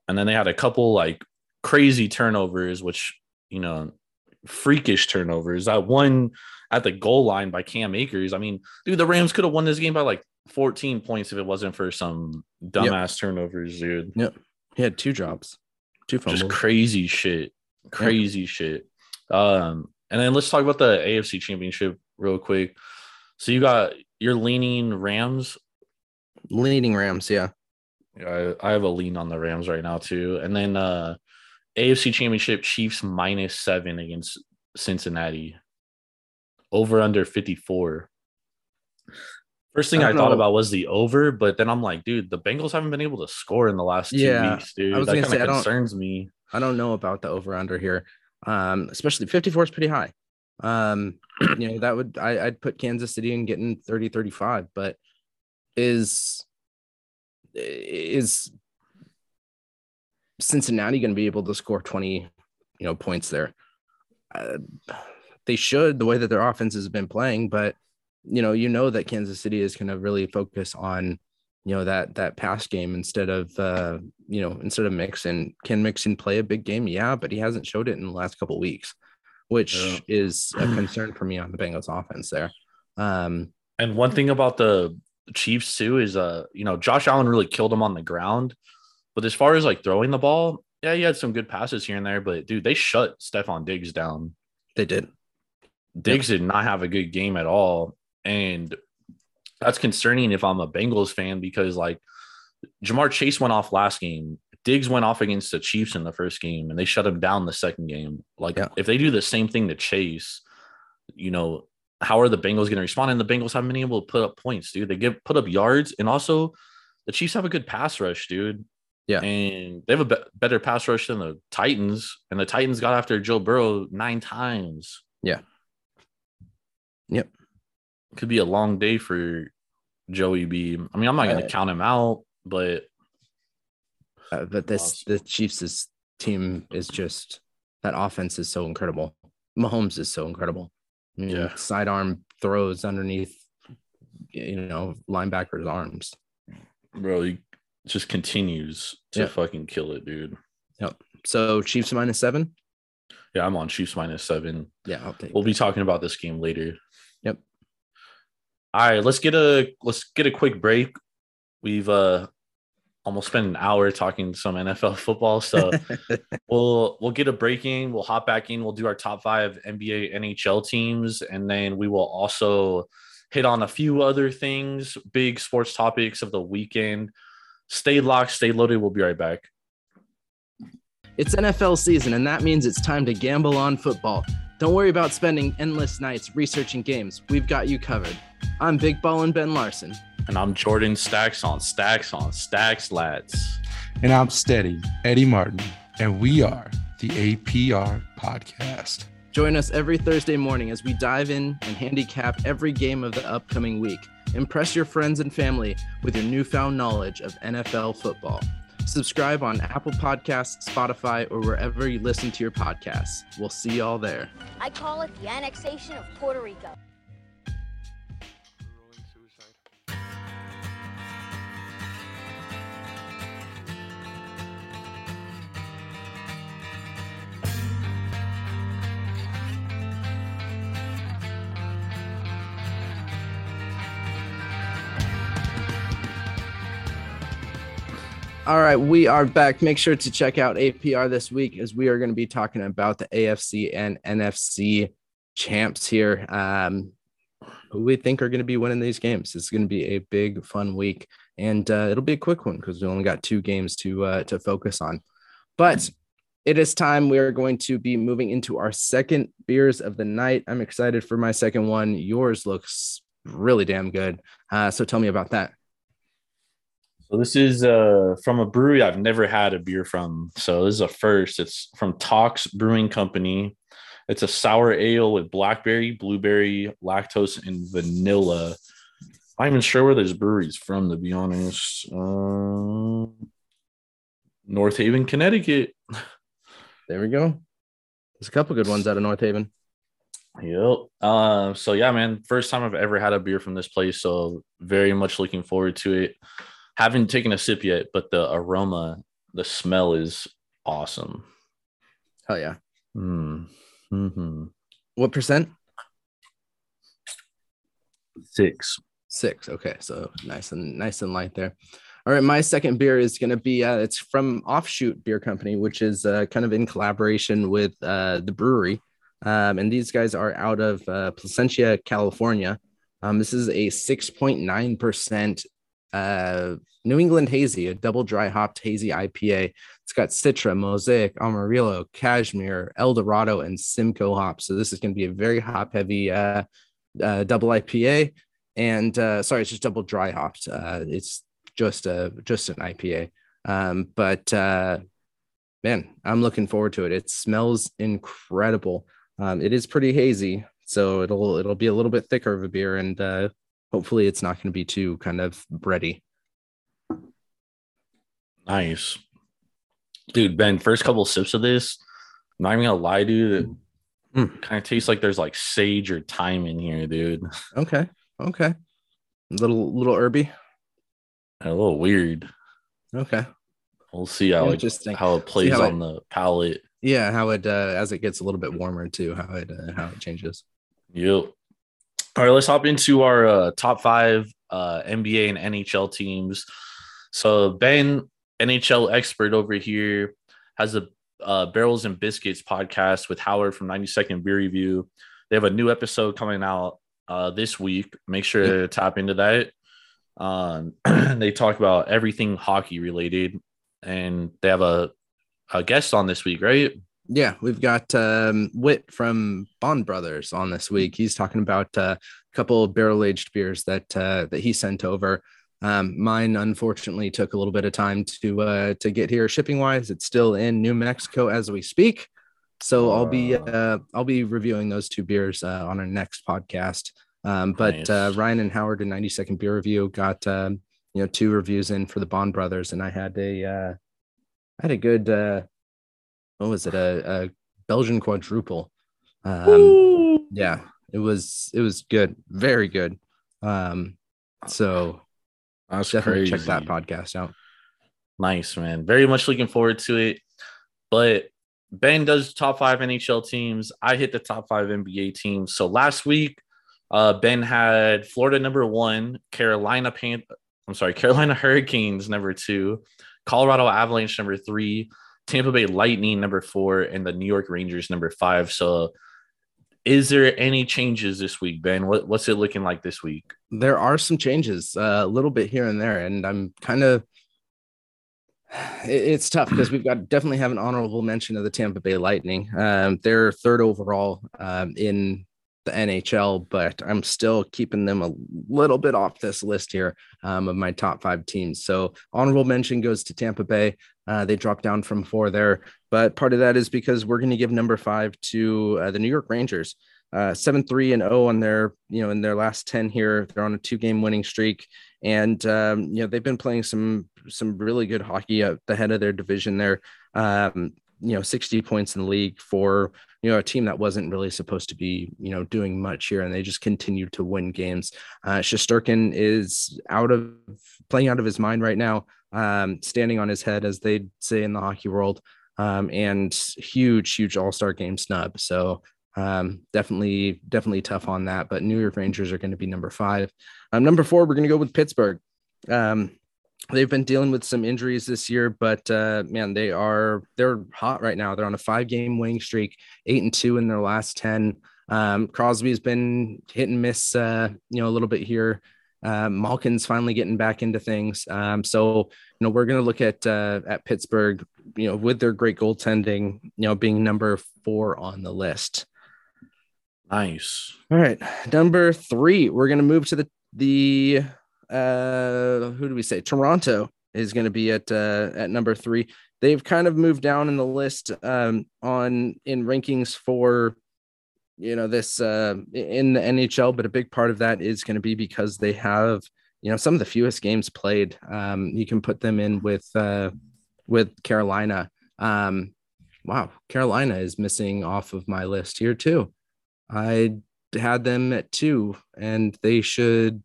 And then they had a couple like crazy turnovers, which you know, freakish turnovers. That one at the goal line by Cam Akers. I mean, dude, the Rams could have won this game by like 14 points if it wasn't for some dumbass turnovers, dude. Yep. He had two drops, two fumbles. Just crazy shit. Crazy shit. Um, and then let's talk about the AFC championship real quick. So you got you're leaning Rams. Leading Rams, yeah. I, I have a lean on the Rams right now too. And then uh AFC championship Chiefs minus seven against Cincinnati. Over under 54. First thing I I, thought know. about was the over, but then I'm like, dude, the Bengals haven't been able to score in the last two Yeah, weeks, dude. I was That gonna kind say, I of don't- concerns me. I don't know about the over under here. Um, especially 54 is pretty high. Um, you know, that would I, I'd put Kansas City in getting 30 35, but is is Cincinnati going to be able to score 20 you know points there? Uh, they should the way that their offense has been playing, but you know, you know that Kansas City is going to really focus on, you know, that that pass game instead of, uh, you know, instead of Mixon. Can Mixon play a big game? Yeah, but he hasn't showed it in the last couple weeks, which Yeah. is a concern for me on the Bengals offense there. Um, And one thing about the Chiefs too is uh, you know, Josh Allen really killed him on the ground. But as far as like throwing the ball, yeah, he had some good passes here and there, but dude, they shut Stefon Diggs down. they did. Diggs did not have a good game at all. And that's concerning if I'm a Bengals fan because like Ja'Marr Chase went off last game. Diggs went off against the Chiefs in the first game and they shut him down the second game. Like Yeah. if they do the same thing to Chase, you know, how are the Bengals going to respond? And the Bengals haven't been able to put up points, dude. They give put up yards and also the Chiefs have a good pass rush, dude. Yeah. And they have a be- better pass rush than the Titans. And the Titans got after Joe Burrow nine times. Yeah. Yep. Could be a long day for Joey B. I mean, I'm not going Uh, to count him out, but Uh, but this the Chiefs' team is just that offense is so incredible. Mahomes is so incredible. Mean, Yeah. sidearm throws underneath, you know, linebackers' arms. bro, he just continues to fucking kill it, dude. Yep. So Chiefs minus seven. Yeah, I'm on Chiefs minus seven. Yeah. We'll be talking about this game later. Yep. All right, let's get a let's get a quick break. We've uh almost spend an hour talking some NFL football, so we'll we'll get a break in. We'll hop back in. We'll do our top five NBA, NHL teams, and then we will also hit on a few other things, big sports topics of the weekend. Stay locked, stay loaded. We'll be right back. It's NFL season, and that means it's time to gamble on football. Don't worry about spending endless nights researching games. We've got you covered. I'm Big Ballin' Ben Larson. And I'm Jordan Stacks on Stacks on Stacks, lads. And I'm Steady, Eddie Martin, and we are the APR Podcast. Join us every Thursday morning as we dive in and handicap every game of the upcoming week. Impress your friends and family with your newfound knowledge of NFL football. Subscribe on Apple Podcasts, Spotify, or wherever you listen to your podcasts. We'll see y'all there. I call it the annexation of Puerto Rico. All right, we are back. Make sure to check out APR this week as we are going to be talking about the AFC and NFC champs here. Um, who we think are going to be winning these games. It's going to be a big, fun week, and uh, it'll be a quick one because we only got two games to uh, to focus on. But it is time. We are going to be moving into our second beers of the night. I'm excited for my second one. Yours looks really damn good. Uh, so tell me about that. So this is uh from a brewery I've never had a beer from. So this is a first. It's from Tox Brewing Company. It's a sour ale with blackberry, blueberry, lactose, and vanilla. I'm not even sure where this brewery's from, to be honest. Um, North Haven, Connecticut. There we go. There's a couple good ones out of North Haven. Yep. Uh, so yeah, man, first time I've ever had a beer from this place. So very much looking forward to it. Haven't taken a sip yet, but the aroma, the smell is awesome. Hell yeah. Mm. hmm What percent? Six. Six. Okay, so nice and nice and light there. All right, my second beer is going to be uh, it's from Offshoot Beer Company, which is uh, kind of in collaboration with uh, the Bruery, um, and these guys are out of uh, Placentia, California. Um, this is a six point nine percent uh, New England hazy, a double dry hopped hazy IPA. It's got Citra, Mosaic, Amarillo, Cashmere, El Dorado, and Simcoe hops. So this is going to be a very hop heavy uh, uh, double IPA. And uh, sorry, it's just double dry hopped. Uh, it's just a just an IPA. Um, but uh, man, I'm looking forward to it. It smells incredible. Um, it is pretty hazy, so it'll it'll be a little bit thicker of a beer, and uh, hopefully it's not going to be too kind of bready. Nice. Dude, Ben, first couple sips of this, I'm not even gonna lie, dude. It Mm. kind of tastes like there's like sage or thyme in here, dude. Okay, Okay. Little little herby. A little weird. Okay. We'll see how it, how it plays how on the palate. Yeah, how it uh, as it gets a little bit warmer too, how it uh, how it changes. Yep. All right, let's hop into our uh, top five uh, NBA and NHL teams. So Ben, NHL expert over here, has a uh, Barrels and Biscuits podcast with Howard from 90 Second Beer Review. They have a new episode coming out uh, this week. Make sure to tap into that. Um, they talk about everything hockey related, and they have a, a guest on this week, right? Yeah, we've got um, Wit from Bond Brothers on this week. He's talking about uh, a couple of barrel aged beers that uh, that he sent over. Um, mine unfortunately took a little bit of time to uh, to get here shipping wise. It's still in New Mexico as we speak, so I'll be uh, I'll be reviewing those two beers uh, on our next podcast. Um, but Nice. uh, Ryan and Howard in 90 second beer review got um, you know two reviews in for the Bond Brothers, and I had a uh, I had a good uh, what was it a, a Belgian quadruple. Um, yeah, it was it was good, very good. Um, so That's definitely crazy. check that podcast out. Nice, man. Very much looking forward to it. But Ben does top five NHL teams. I hit the top five NBA teams. So last week, uh, Ben had Florida number one, Carolina Pan. I'm sorry, Carolina Hurricanes number two, Colorado Avalanche number three, Tampa Bay Lightning number four, and the New York Rangers number five. So, is there any changes this week, Ben? What, what's it looking like this week? There are some changes, uh, a little bit here and there, and I'm kind of it's tough because we've got definitely have an honorable mention of the Tampa Bay Lightning. Um, they're third overall um, in the NHL, but I'm still keeping them a little bit off this list here um, of my top five teams. So honorable mention goes to Tampa Bay. Uh, they dropped down from four there, but part of that is because we're going to give number five to uh, the New York Rangers. Uh, seven three and zero on their you know in their last ten here. They're on a two game winning streak, and um, you know they've been playing some some really good hockey at the head of their division there. Um, you know, 60 points in the league for you know a team that wasn't really supposed to be you know doing much here, and they just continued to win games. Uh, Shesterkin is out of playing out of his mind right now, um, standing on his head, as they say in the hockey world, um, and huge, huge All Star game snub. So um, definitely, definitely tough on that. But New York Rangers are going to be number five. Um, number four, we're going to go with Pittsburgh. Um, they've been dealing with some injuries this year, but uh, man, they are they're hot right now. They're on a five game winning streak, eight and two in their last ten. Um, Crosby's been hit and miss, uh, you know, a little bit here. Uh, Malkin's finally getting back into things. Um, so you know, we're going to look at uh, at Pittsburgh, you know, with their great goaltending, you know, being number four on the list. Nice. All right, number three, we're gonna move to the the uh who do we say? Toronto is gonna be at uh at number three. They've kind of moved down in the list um on in rankings for you know this uh in the NHL, but a big part of that is going to be because they have you know some of the fewest games played. Um, you can put them in with uh with Carolina. Um, wow, Carolina is missing off of my list here too. I had them at two, and they should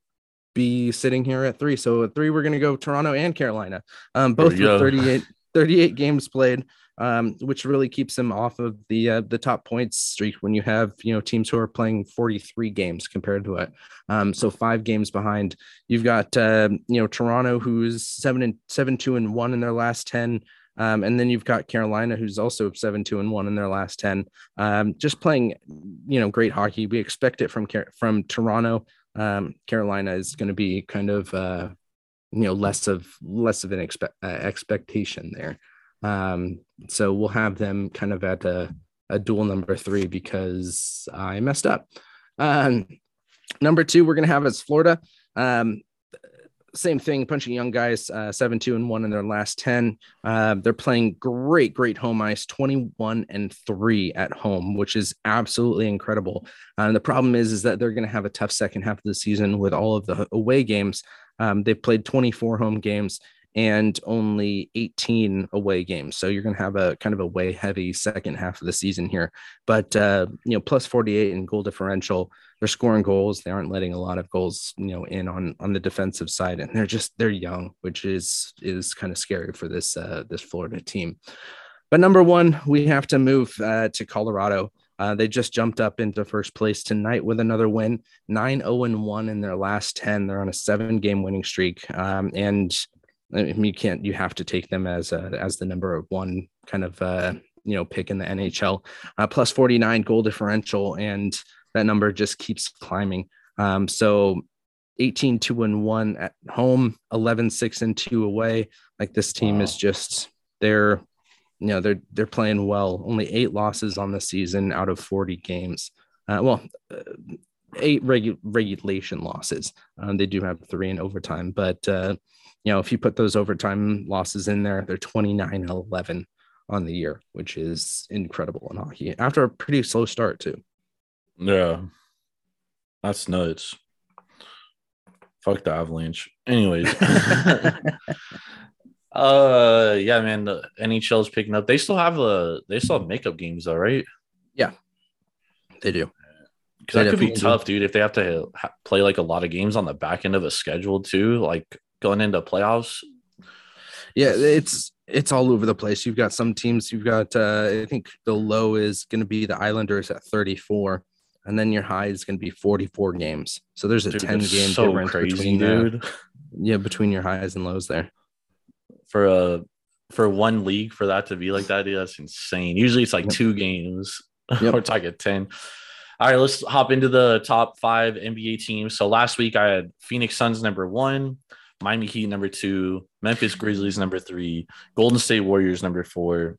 be sitting here at three. So at three, we're going to go Toronto and Carolina, um, both with go. 38, 38 games played, um, which really keeps them off of the uh, the top points streak when you have you know teams who are playing 43 games compared to it. Um, so five games behind. You've got uh, you know Toronto, who's seven and seven two and one in their last ten. Um, and then you've got Carolina, who's also seven two and one in their last ten. Um, just playing, you know, great hockey. We expect it from from Toronto. Um, Carolina is going to be kind of, uh, you know, less of less of an expe- uh, expectation there. Um, so we'll have them kind of at a, a dual number three because I messed up. Um, number two, we're going to have as Florida. Um, same thing, punching young guys, uh, seven, two, and one in their last 10. Uh, they're playing great, great home ice, 21 and three at home, which is absolutely incredible. Uh, and the problem is, is that they're going to have a tough second half of the season with all of the away games. Um, they've played 24 home games and only 18 away games. So you're going to have a kind of a way heavy second half of the season here. But, uh, you know, plus 48 in goal differential. They're scoring goals. They aren't letting a lot of goals, you know, in on on the defensive side, and they're just they're young, which is is kind of scary for this uh, this Florida team. But number one, we have to move uh, to Colorado. Uh, they just jumped up into first place tonight with another win, 9 0 1 in their last 10. They're on a seven game winning streak. Um, and I mean, you can't, you have to take them as a, as the number one kind of, uh, you know, pick in the NHL. Uh, plus 49 goal differential, and that number just keeps climbing. Um, so 18 2 and 1 at home, 11 6 and 2 away. Like this team wow. is just, they're, you know, they're, they're playing well. Only eight losses on the season out of 40 games. Uh, well, uh, eight regu- regulation losses. Um, they do have three in overtime, but uh, you know, if you put those overtime losses in there, they're 29 11 on the year, which is incredible in hockey after a pretty slow start, too. Yeah. That's nuts. Fuck the Avalanche. Anyways. uh yeah, man, the NHL is picking up. They still have a they still have makeup games though, right? Yeah. They do. Because that could be tough, dude. If they have to play like a lot of games on the back end of a schedule too, like going into playoffs. Yeah, it's it's all over the place. You've got some teams. You've got uh, I think the low is going to be the Islanders at 34, and then your high is going to be 44 games. So there's a dude, 10 game so difference crazy, between dude. yeah between your highs and lows there. For a for one league for that to be like that, that's insane. Usually it's like yep. two games. Yep. We're talking 10. All right, let's hop into the top five NBA teams. So last week I had Phoenix Suns number one, Miami Heat number two, Memphis Grizzlies number three, Golden State Warriors number four,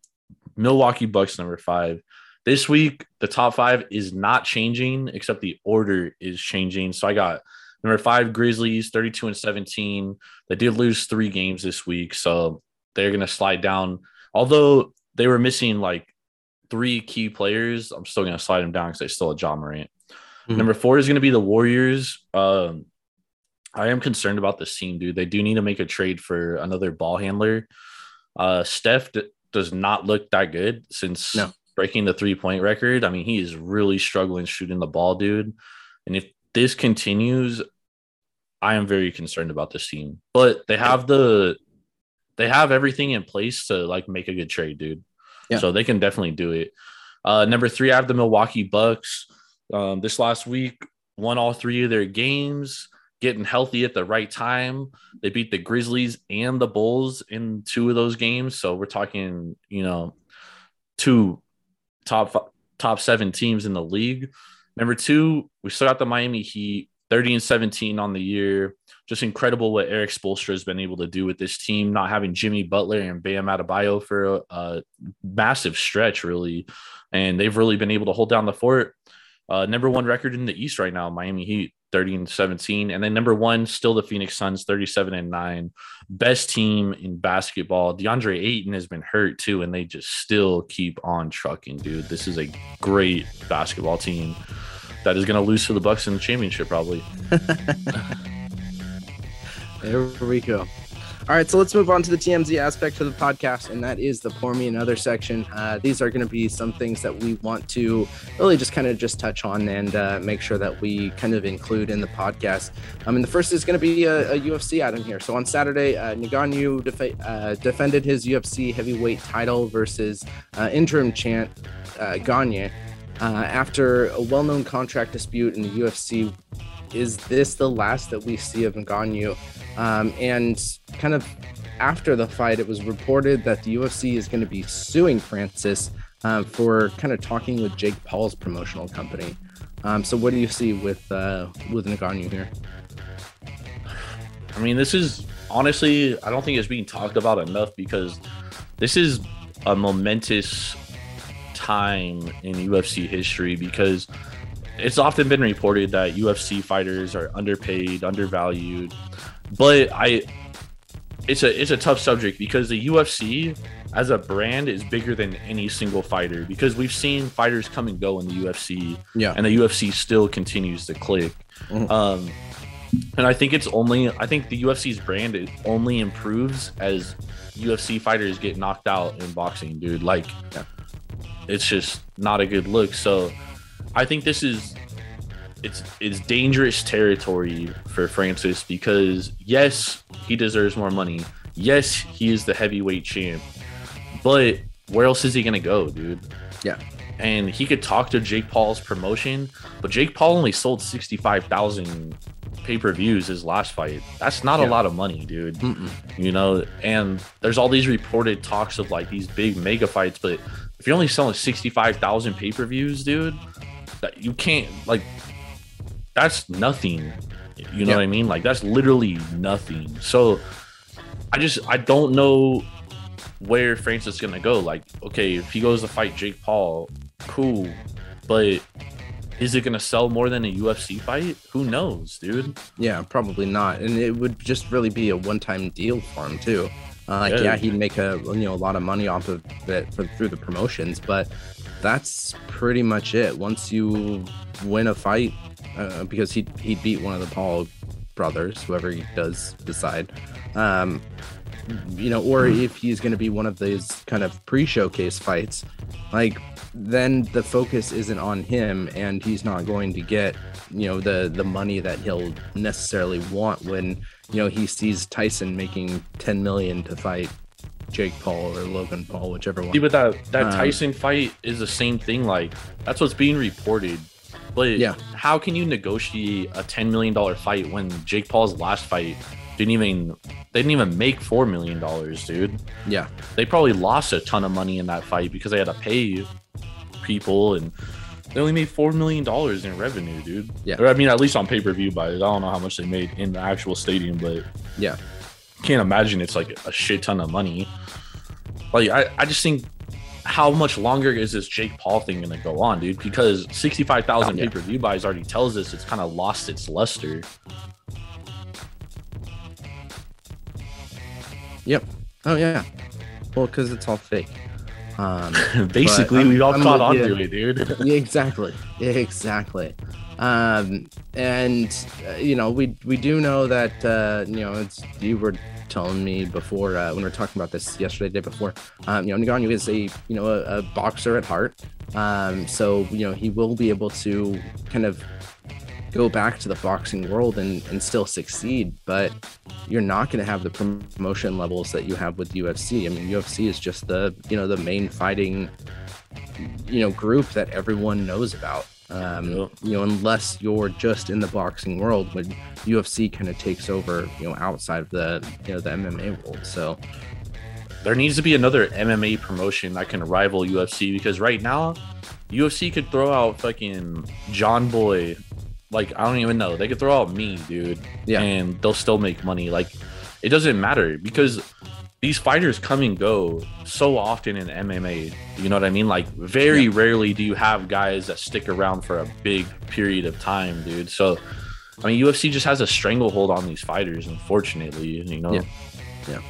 Milwaukee Bucks number five. This week, the top five is not changing, except the order is changing. So I got number five Grizzlies, 32 and 17. They did lose three games this week, so they're gonna slide down. Although they were missing like three key players, I'm still gonna slide them down because they still have Ja Morant. Mm-hmm. Number four is gonna be the Warriors. Um, I am concerned about this team, dude. They do need to make a trade for another ball handler. Uh, Steph d- does not look that good since no. breaking the three point record. I mean, he is really struggling shooting the ball, dude. And if this continues, I am very concerned about this team. But they have the they have everything in place to like make a good trade, dude. Yeah. So they can definitely do it. Uh, number three, I have the Milwaukee Bucks. Um, this last week, won all three of their games getting healthy at the right time. They beat the Grizzlies and the Bulls in two of those games. So we're talking, you know, two top top seven teams in the league. Number two, we still got the Miami Heat, 30 and 17 on the year. Just incredible what Erik Spoelstra has been able to do with this team, not having Jimmy Butler and Bam Adebayo for a, a massive stretch, really. And they've really been able to hold down the fort. Uh, number one record in the East right now, Miami Heat. 30 and 17. And then number one, still the Phoenix Suns, 37 and 9. Best team in basketball. DeAndre Ayton has been hurt too, and they just still keep on trucking, dude. This is a great basketball team that is going to lose to the Bucks in the championship, probably. there we go. All right, so let's move on to the TMZ aspect of the podcast, and that is the pour me another section. Uh, these are going to be some things that we want to really just kind of just touch on and uh, make sure that we kind of include in the podcast. I mean, the first is going to be a, a, UFC item here. So on Saturday, uh, Ngannou def- uh, defended his UFC heavyweight title versus uh, interim champ uh, Gane. Uh, after a well-known contract dispute in the UFC, is this the last that we see of Ngannou? Um, and kind of after the fight, it was reported that the UFC is going to be suing Francis uh, for kind of talking with Jake Paul's promotional company. Um, so, what do you see with uh, with Ngannou here? I mean, this is honestly, I don't think it's being talked about enough because this is a momentous time in UFC history because it's often been reported that UFC fighters are underpaid, undervalued, but I it's a it's a tough subject because the UFC as a brand is bigger than any single fighter because we've seen fighters come and go in the UFC, yeah, and the UFC still continues to click. Mm-hmm. Um, And I think it's only I think the UFC's brand it only improves as UFC fighters get knocked out in boxing, dude. Like Yeah. it's just not a good look. So I think this is it's it's dangerous territory for Francis because yes, he deserves more money. Yes, he is the heavyweight champ. But where else is he gonna go, dude? Yeah. And he could talk to Jake Paul's promotion, but Jake Paul only sold 65,000 pay-per-views his last fight. That's not a lot of money, dude. Mm-mm. You know, and there's all these reported talks of like these big mega fights, but if you're only selling 65,000 pay-per-views, dude, that you can't like that's nothing. You know Yeah. what I mean? Like that's literally nothing. So I just I don't know where Francis is gonna go. Like, okay, if he goes to fight Jake Paul, cool, but is it gonna sell more than a UFC fight? Who knows, dude? Yeah, probably not. And it would just really be a one-time deal for him too. Uh, like, Yeah. yeah, he'd make a you know a lot of money off of it for, through the promotions, but that's pretty much it. Once you win a fight, uh, because he he beat one of the Paul brothers, whoever he does decide, um, you know, or if he's going to be one of these kind of pre-showcase fights, like then the focus isn't on him, and he's not going to get you know the the money that he'll necessarily want when you know he sees Tyson making 10 million to fight Jake Paul or Logan Paul, whichever one. See, but that that Um, Tyson fight is the same thing. Like that's what's being reported. But Yeah. how can you negotiate a ten million dollar fight when Jake Paul's last fight didn't even they didn't even make four million dollars, dude? Yeah, They probably lost a ton of money in that fight because they had to pay people and they only made four million dollars in revenue, dude. Yeah. Or I mean, at least on pay per view buys. I don't know how much they made in the actual stadium, but yeah, can't imagine it's like a shit ton of money. Like I, I just think how much longer is this Jake Paul thing gonna go on, dude? Because sixty five thousand Oh, yeah. pay per view buys already tells us it's kind of lost its luster. yep. Oh yeah. Well, because it's all fake. Um, Basically, we all I'm caught with on you. to it, dude. yeah, exactly exactly um and uh, you know we we do know that uh you know it's you were telling me before uh, when we were talking about this yesterday day before um you know Ngannou is a you know a, a boxer at heart. Um so you know he will be able to kind of go back to the boxing world and, and still succeed but you're not going to have the promotion levels that you have with UFC I mean UFC is just the you know the main fighting you know group that everyone knows about um Yep. you know unless you're just in the boxing world when UFC kind of takes over you know outside of the you know the MMA world so there needs to be another MMA promotion that can rival UFC because right now, UFC could throw out fucking John Boy. Like, I don't even know. They could throw out me, dude. Yeah. And they'll still make money. Like, it doesn't matter because these fighters come and go so often in MMA. You know what I mean? Like, very rarely do you have guys that stick around for a big period of time, dude. So, I mean, UFC just has a stranglehold on these fighters, unfortunately. You know. Yeah. Yeah.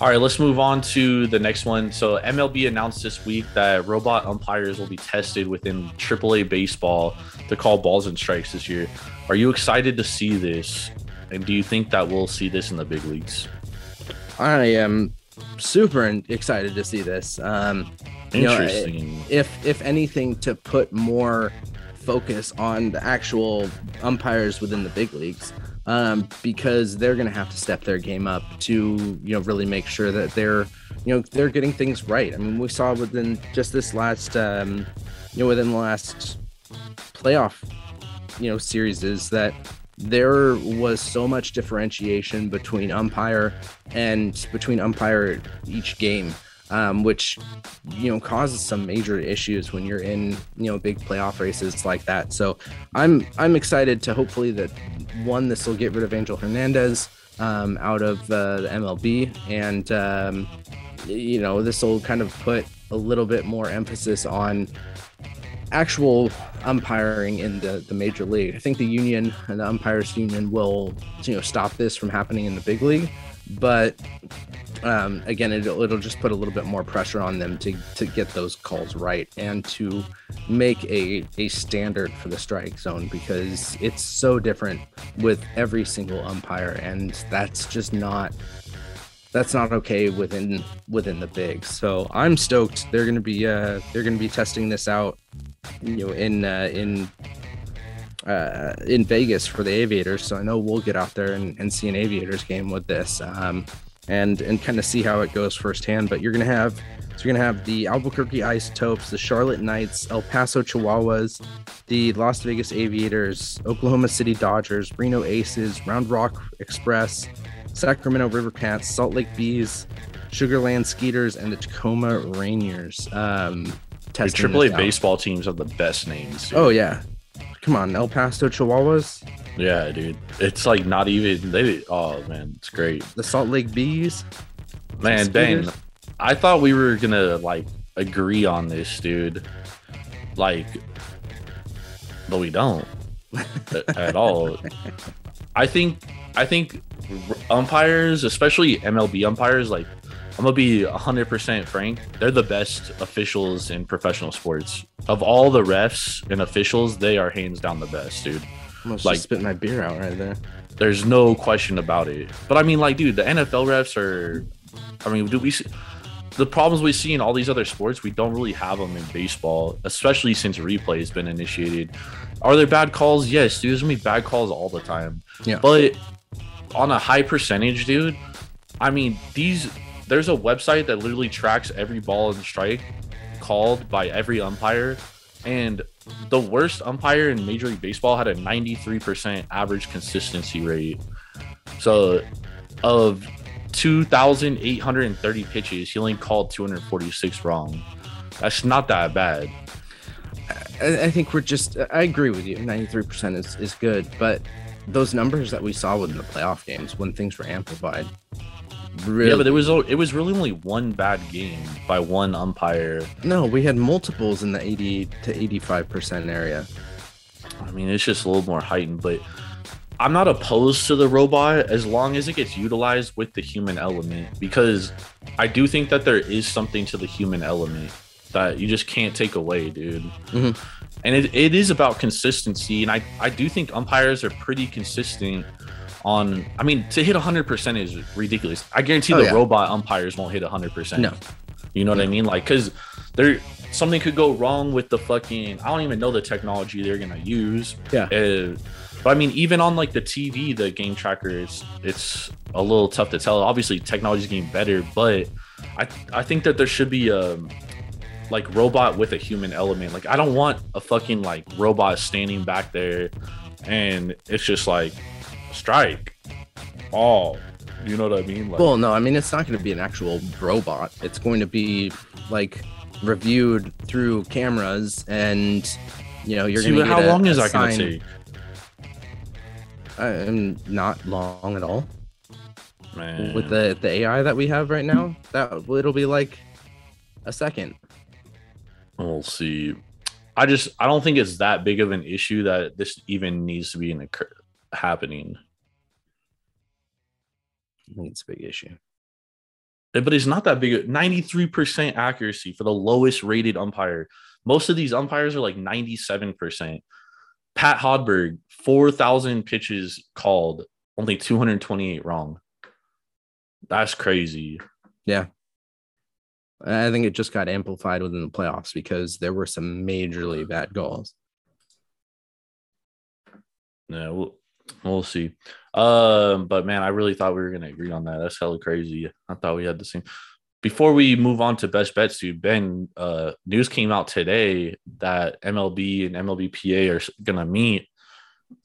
All right, let's move on to the next one. So MLB announced this week that robot umpires will be tested within AAA baseball to call balls and strikes this year. Are you excited to see this? And do you think that we'll see this in the big leagues? I am super excited to see this um You know, Interesting. if if anything to put more focus on the actual umpires within the big leagues um, because they're going to have to step their game up to you know really make sure that they're you know they're getting things right i mean we saw within just this last um, you know within the last playoff you know series is that there was so much differentiation between umpire and between umpire each game um, which you know causes some major issues when you're in you know big playoff races like that. So I'm I'm excited to hopefully that one this will get rid of Angel Hernandez um, out of uh, the MLB and um, you know this will kind of put a little bit more emphasis on actual umpiring in the, the major league. I think the union and the umpires union will you know stop this from happening in the big league, but um, again, it'll, it'll just put a little bit more pressure on them to, to get those calls right and to make a, a standard for the strike zone because it's so different with every single umpire. And that's just not that's not okay within within the bigs. So I'm stoked. They're gonna be uh, they're gonna be testing this out, you know, in uh, in uh, in Vegas for the Aviators. So I know we'll get out there and, and see an Aviators game with this, um, and and kind of see how it goes firsthand. But you're gonna have so you're gonna have the Albuquerque Isotopes, the Charlotte Knights, El Paso Chihuahuas, the Las Vegas Aviators, Oklahoma City Dodgers, Reno Aces, Round Rock Express. Sacramento River Cats, Salt Lake Bees, Sugarland Skeeters, and the Tacoma Rainiers. Um, The testing AAA baseball teams have the best names. dude. Oh yeah, come on, El Paso Chihuahuas, yeah, dude. It's like not even they. Oh man, it's great, the Salt Lake Bees. man. Ben, I thought we were gonna like agree on this, dude. Like, but we don't at all. I think I think umpires, especially MLB umpires, like I'm gonna be 100% frank, they're the best officials in professional sports. Of all the refs and officials, they are hands down the best, dude. Almost Like- spit my beer out right there. There's no question about it. But I mean, like, dude, the NFL refs are. I mean, do we see the problems we see in all these other sports? We don't really have them in baseball, especially since replay has been initiated. Are there bad calls? Yes, dude. There's gonna be bad calls all the time. Yeah. But on a high percentage, dude. I mean, these. There's a website that literally tracks every ball and strike called by every umpire, and the worst umpire in Major League Baseball had a 93% average consistency rate. So, of 2,830 pitches, he only called 246 wrong. That's not that bad. I, think we're just. I agree with you. Ninety-three percent is is good, but those numbers that we saw within the playoff games when things were amplified. Really, Yeah, but it was it was really only one bad game by one umpire. no, we had multiples in the eighty to eighty-five percent area. I mean, it's just a little more heightened, but I'm not opposed to the robot as long as it gets utilized with the human element because I do think that there is something to the human element that you just can't take away, dude. Mhm. And it, it is about consistency. And I, I do think umpires are pretty consistent on, I mean, to hit 100% is ridiculous. I guarantee Oh, the yeah. robot umpires won't hit 100%. No. You know what I mean? Like, because there something could go wrong with the fucking. I don't even know the technology they're gonna use. Yeah. Uh, but I mean, even on like the TV, the game tracker, it's it's a little tough to tell. Obviously, technology's getting better, but I I think that there should be a like robot with a human element. Like, I don't want a fucking like robot standing back there, and it's just like strike, all. You know what I mean? Like, Well, no, I mean it's not going to be an actual robot. It's going to be like reviewed through cameras, and you know you're going to. how long is that gonna take? I'm not long at all. Man. With the the AI that we have right now, that it'll be like a second. We'll see. I just I don't think it's that big of an issue that this even needs to be an occur- happening. I think it's a big issue. But it's not that big. Ninety three percent accuracy for the lowest rated umpire. Most of these umpires are like ninety seven percent. Pat Hoberg, four thousand pitches called, only two hundred twenty eight wrong. That's crazy. I think it just got amplified within the playoffs because there were some majorly bad goals. Yeah, we'll, we'll see. Um, but man, I really thought we were gonna agree on that. That's hella crazy. I thought we had the same. Before we move on to best bets, dude, Ben, uh, news came out today that MLB and MLBPA are gonna meet.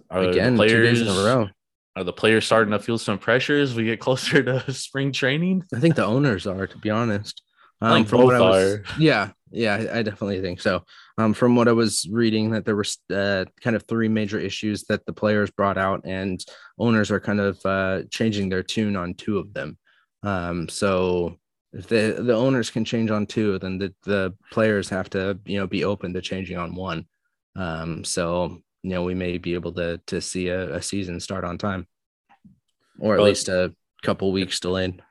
Are Again, two days in a row. Are the players starting to feel some pressure as we get closer to spring training? I think the owners are, to be honest. Um, from what I was, are. yeah, yeah, I I definitely think so. Um, from what I was reading, that there were uh, kind of three major issues that the players brought out, and owners are kind of uh, changing their tune on two of them. Um, so if the the owners can change on two, then the the players have to you know be open to changing on one. Um, so you know we may be able to to see a, a season start on time, or at But- least a couple weeks delayed.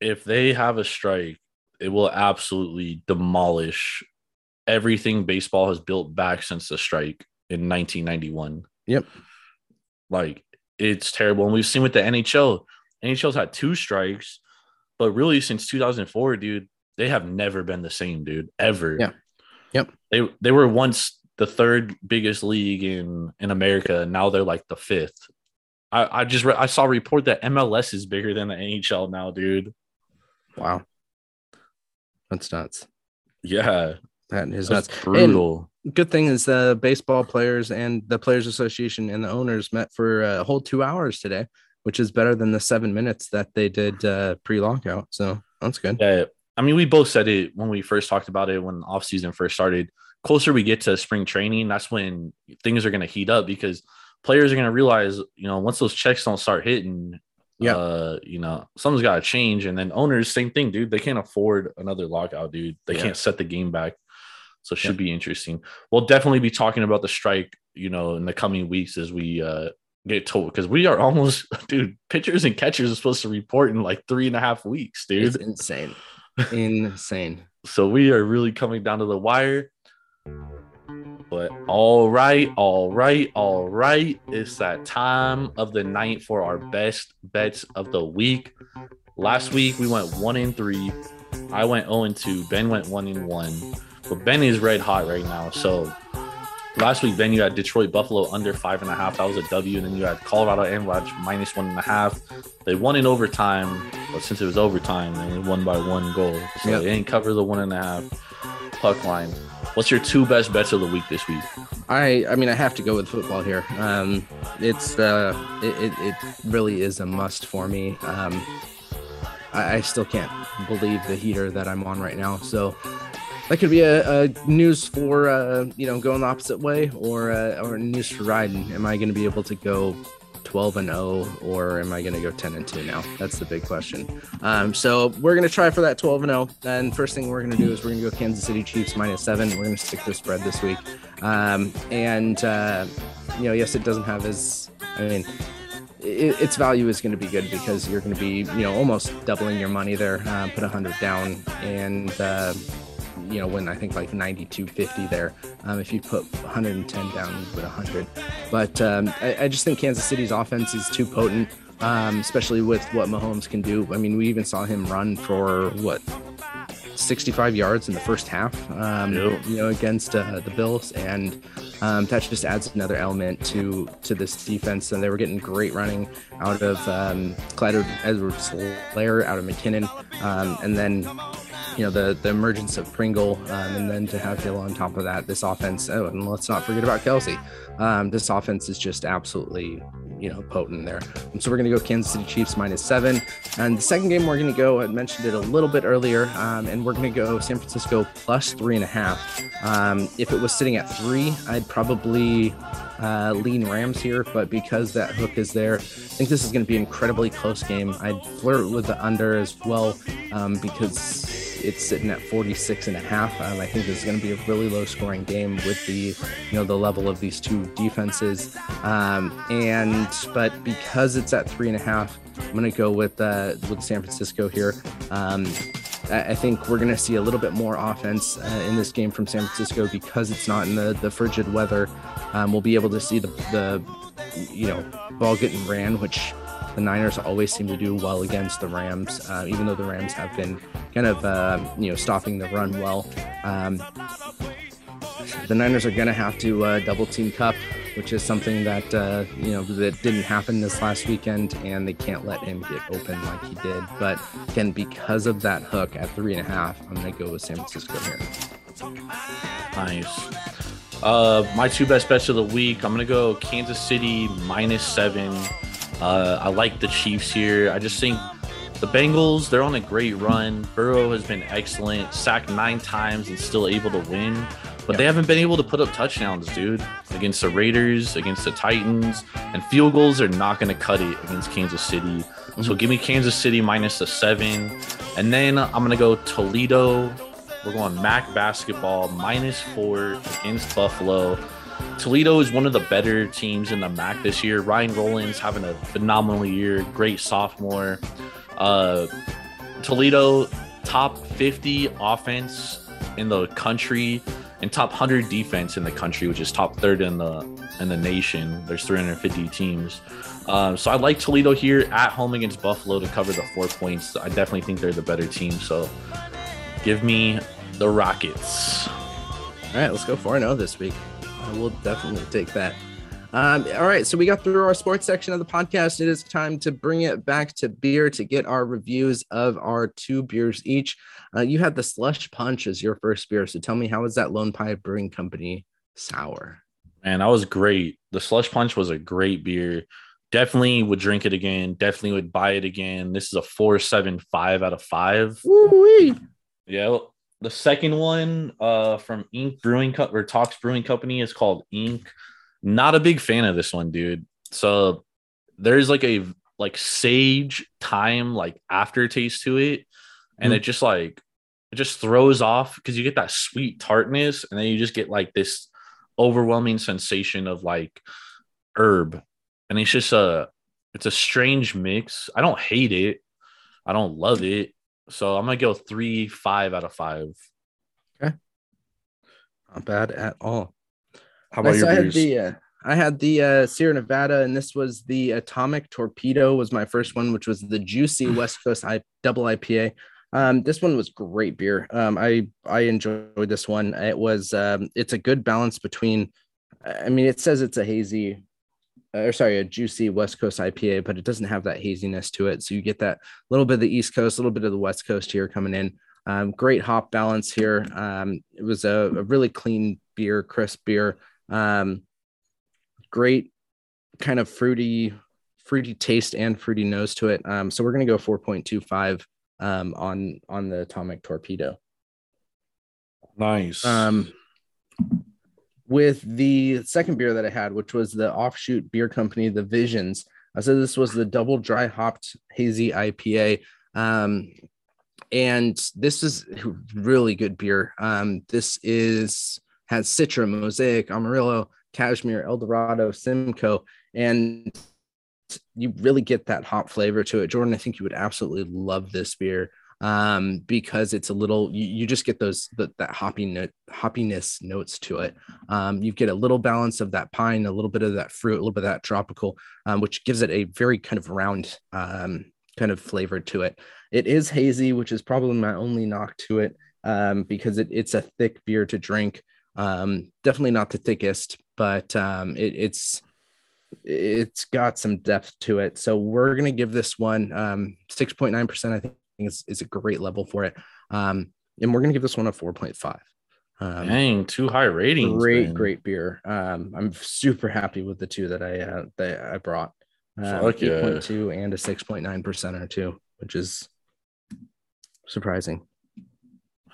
if they have a strike, it will absolutely demolish everything baseball has built back since the strike in 1991. Yep. Like it's terrible. And we've seen with the NHL, NHL's had two strikes, but really since 2004, dude, they have never been the same, dude, ever. Yeah. Yep. They they were once the third biggest league in in America. Now they're like the fifth. I I just re- I saw a report that MLS is bigger than the NHL now, dude. Wow. That's nuts. Yeah, That is that's nuts. brutal. And good thing is the baseball players and the Players Association and the owners met for a whole two hours today, which is better than the seven minutes that they did uh, pre lockout. So that's good. Yeah, I mean, we both said it when we first talked about it when off season first started. Closer we get to spring training, that's when things are going to heat up because players are going to realize, you know, once those checks don't start hitting, Yeah. uh, you know, something's got to change. And then owners, same thing, dude. They can't afford another lockout, dude. They Yeah. can't set the game back. So it should Yeah. be interesting. We'll definitely be talking about the strike, you know, in the coming weeks as we uh get told because we are almost, dude. Pitchers and catchers are supposed to report in like three and a half weeks, dude. It's insane. insane. So we are really coming down to the wire. But all right, all right, all right. It's that time of the night for our best bets of the week. Last week we went one in three. I went 0 and 2. Ben went one in one. But Ben is red hot right now. So last week, Ben, you had Detroit Buffalo under five and a half. That was a W. And then you had Colorado Avalanche minus one and a half. They won in overtime, but since it was overtime, they won by one goal. So Yep. they didn't cover the one and a half puck line. What's your two best bets of the week this week? I I mean I have to go with football here. Um, it's uh it, it, really is a must for me. Um, I, I still can't believe the heater that I'm on right now. So that could be a, a news for uh, you know going the opposite way, or uh, or news for riding. Am I going to be able to go 12 and 0, or am I going to go 10 and 2 now? That's the big question. Um, so we're going to try for that 12 and 0. And first thing we're going to do is we're going to go Kansas City Chiefs minus seven. We're going to stick to spread this week. Um, and uh, you know, yes, it doesn't have as I mean. It, its value is going to be good because you're going to be, you know, almost doubling your money there. Uh, put a hundred down, and uh, you know, win I think like 92.50 there. Um, if you put 110 down, you put 100. But um, I, I just think Kansas City's offense is too potent, um, especially with what Mahomes can do. I mean, we even saw him run for what 65 yards in the first half, um, Yep. you know, against uh, the Bills, and um, that just adds another element to to this defense. And they were getting great running out of um, Clyde Edwards Lair, out of McKinnon, um, and then you know the the emergence of Pringle, um, and then to have Hill on top of that, this offense. Oh, and let's not forget about Kelce. Um, this offense is just absolutely you know potent there. And so we're going to go Kansas City Chiefs minus seven. And the second game we're going to go. I mentioned it a little bit earlier, um, and we're going to go San Francisco plus three and a half. Um, if it was sitting at three, I'd probably uh, lean Rams here, but because that hook is there, I think this is going to be an incredibly close game. I'd flirt with the under as well um, because it's sitting at 46 and a half. Um, I think this is going to be a really low scoring game with the, you know, the level of these two defenses. Um, and, but because it's at three and a half, I'm going to go with, uh, with San Francisco here. Um, I think we're going to see a little bit more offense uh, in this game from San Francisco because it's not in the, the frigid weather. Um, we'll be able to see the, the, you know, ball getting ran, which the Niners always seem to do well against the Rams, uh, even though the Rams have been kind of, uh, you know, stopping the run well. Um, the Niners are going to have to uh, double team Kupp, which is something that uh, you know that didn't happen this last weekend, and they can't let him get open like he did. But again, because of that hook at three and a half, I'm going to go with San Francisco here. Nice. Uh, my two best bets of the week. I'm gonna go Kansas City minus seven. Uh, I like the Chiefs here. I just think the Bengals they're on a great run. Burrow has been excellent, sacked nine times and still able to win. But they haven't been able to put up touchdowns, dude, against the Raiders, against the Titans, and field goals are not going to cut it against Kansas City. So give me Kansas City minus the seven, and then I'm going to go Toledo we're going MAC basketball minus four against Buffalo. Toledo is one of the better teams in the MAC this year. Ryan Rollins having a phenomenal year, great sophomore. Uh, Toledo, top 50 offense in the country and top 100 defense in the country, which is top third in the in the nation. There's 350 teams. Um, so I like Toledo here at home against Buffalo to cover the four points. I definitely think they're the better team. So give me the Rockets. All right, let's go 4 0 this week. I will definitely take that. Um, all right, so we got through our sports section of the podcast. It is time to bring it back to beer to get our reviews of our two beers each. Uh, you had the Slush Punch as your first beer, so tell me how was that Lone Pine Brewing Company sour? Man, that was great. The Slush Punch was a great beer. Definitely would drink it again. Definitely would buy it again. This is a four seven five out of five. Woo-wee. Yeah. The second one uh, from Ink Brewing Cup or Talks Brewing Company is called Ink. Not a big fan of this one, dude. So there's like a like sage time like aftertaste to it, and Mm. it just like it just throws off because you get that sweet tartness, and then you just get like this overwhelming sensation of like herb, and it's just a it's a strange mix. I don't hate it, I don't love it, so I'm gonna go three five out of five. Okay, Not bad at all. How about Nice. your I had beers? the uh, I had the uh, Sierra Nevada, and this was the Atomic Torpedo was my first one, which was the juicy West Coast I double IPA. Um, this one was great beer. Um, I I enjoyed this one. It was um, it's a good balance between. I mean, it says it's a hazy, or sorry, a juicy West Coast IPA, but it doesn't have that haziness to it. So you get that little bit of the East Coast, a little bit of the West Coast here coming in. Um, great hop balance here. Um, it was a, a really clean beer, crisp beer. Um, great kind of fruity, fruity taste and fruity nose to it. Um, so we're gonna go 4.25 um, on on the Atomic Torpedo. Nice. Um, with the second beer that I had, which was the offshoot beer company, the Visions. I said this was the double dry hopped hazy IPA. Um, and this is really good beer. Um, this is has Citra, Mosaic, Amarillo, Cashmere, Eldorado, Simcoe, and you really get that hop flavor to it. Jordan, I think you would absolutely love this beer um, because it's a little you, you just get those that that hoppy note hoppiness notes to it. Um, you get a little balance of that pine, a little bit of that fruit, a little bit of that tropical, um, which gives it a very kind of round um, kind of flavor to it. It is hazy, which is probably my only knock to it um, because it, it's a thick beer to drink. Um, definitely not the thickest, but um, it, it's it's got some depth to it. So we're gonna give this one um, 6.9%. I think is, is a great level for it. Um, and we're gonna give this one a 4.5. Um, Dang, two high ratings. great, man. great beer. Um, I'm super happy with the two that I uh, that I brought. Um, Fuck yeah. 8.2 and a 6.9 percent or two, which is surprising.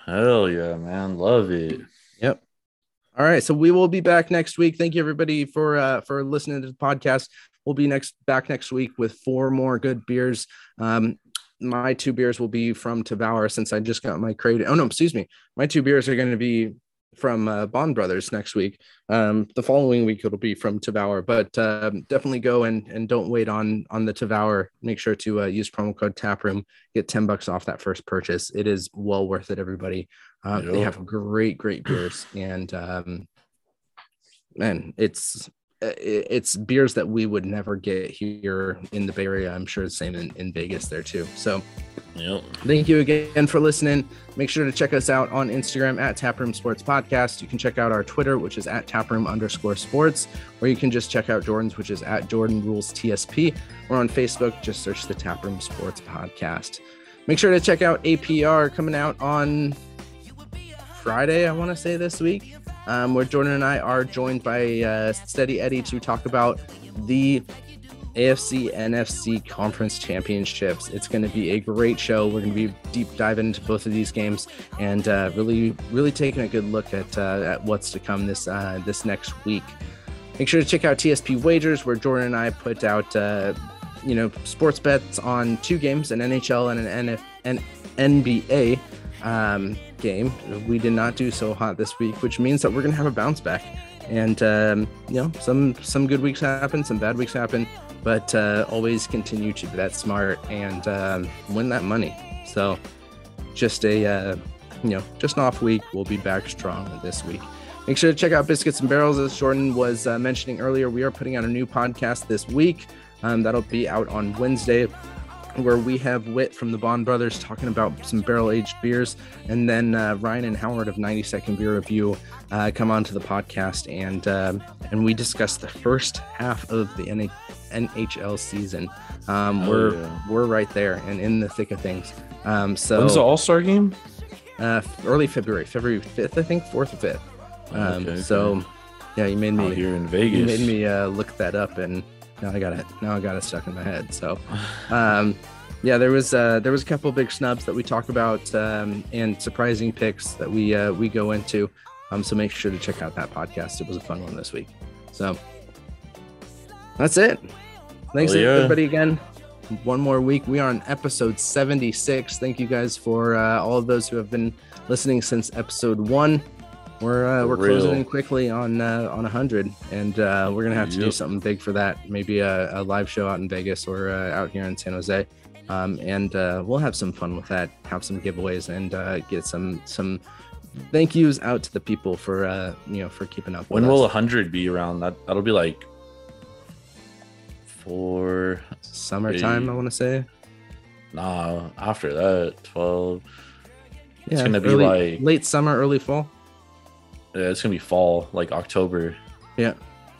Hell yeah, man. Love it. Yep. All right, so we will be back next week. Thank you everybody for uh, for listening to the podcast. We'll be next back next week with four more good beers. Um, my two beers will be from Tavour since I just got my crate. Oh no, excuse me. My two beers are going to be from uh, Bond Brothers next week. Um, the following week it'll be from Tavour, but um, definitely go and and don't wait on on the Tavour. Make sure to uh, use promo code Taproom. Get ten bucks off that first purchase. It is well worth it, everybody. Uh, They have great, great beers, and um, man, it's it- Uh, it's beers that we would never get here in the Bay Area. I'm sure the same in, in Vegas there too. So Yep. thank you again for listening. Make sure to check us out on Instagram at Taproom Sports Podcast. You can check out our Twitter, which is at Taproom underscore sports, or you can just check out Jordan's, which is at Jordan Rules TSP. Or on Facebook, just search the Taproom Sports Podcast. Make sure to check out APR coming out on Friday, I want to say this week, um, where Jordan and I are joined by uh, Steady Eddie to talk about the AFC NFC Conference Championships. It's going to be a great show. We're going to be deep diving into both of these games and uh, really, really taking a good look at uh, at what's to come this uh, this next week. Make sure to check out TSP Wagers, where Jordan and I put out uh, you know sports bets on two games, an NHL and an NF- an NBA um, game. We did not do so hot this week, which means that we're going to have a bounce back. And um, you know, some some good weeks happen, some bad weeks happen, but uh, always continue to be that smart and um, win that money. So just a uh, you know just an off week. We'll be back strong this week. Make sure to check out Biscuits and Barrels. As Jordan was uh, mentioning earlier, we are putting out a new podcast this week. Um, that'll be out on Wednesday, where we have Wit from the Bond Brothers talking about some barrel aged beers. And then uh, Ryan and Howard of 90 Second Beer Review uh, come onto the podcast and uh, and we discuss the first half of the N- NHL season. Um, Oh, we're yeah. we're right there and in the thick of things. Um, so When's the All Star game? uh, early February, February 5th, I think, 4th or 5th. Um, Okay, so, okay. yeah, you made me here in you Vegas. made me uh, look that up, and now I got it. Now I got it stuck in my head. So, um, yeah, there was uh, there was a couple big snubs that we talk about, um, and surprising picks that we uh, we go into. Um, so make sure to check out that podcast. It was a fun one this week. So that's it. Thanks yeah. everybody again. One more week. We are on episode 76. Thank you guys for uh, all of those who have been listening since episode one. We're uh, we're Real. closing in quickly on uh, on 100, and uh, we're gonna have to do something big for that. Maybe a, a live show out in Vegas or uh, out here in San Jose, um, and uh, we'll have some fun with that. Have some giveaways and uh, get some some thank yous out to the people for uh, you know for keeping up. When will hundred be around? That that'll be like for summertime? I want to say. Nah, after that, twelve. Yeah, it's gonna be like- late summer, early fall. Yeah, it's gonna be fall, like October. Yeah,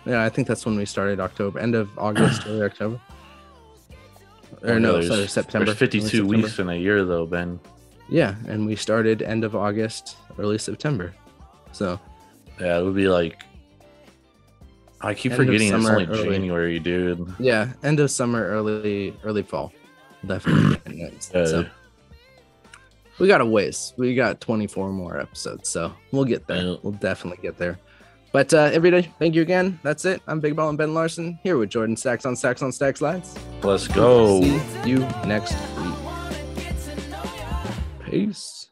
yeah. I think that's when we started. October, end of August, early October. Oh, or Oh, no, there's- sorry, September. There's 52 September. weeks in a year, though, Ben. Yeah, and we started end of August, early September. So Yeah, it would be like. I keep forgetting it's summer, only early. January, dude. yeah, end of summer, early early fall. Definitely. Yeah. So we got a ways. We got 24 more episodes, so we'll get there. We'll definitely get there. But uh, everybody, thank you again. That's it. I'm Big Ball and Ben Larson here with Jordan Stacks on Stacks on Stacks Lights. Let's go. See you next week. Peace.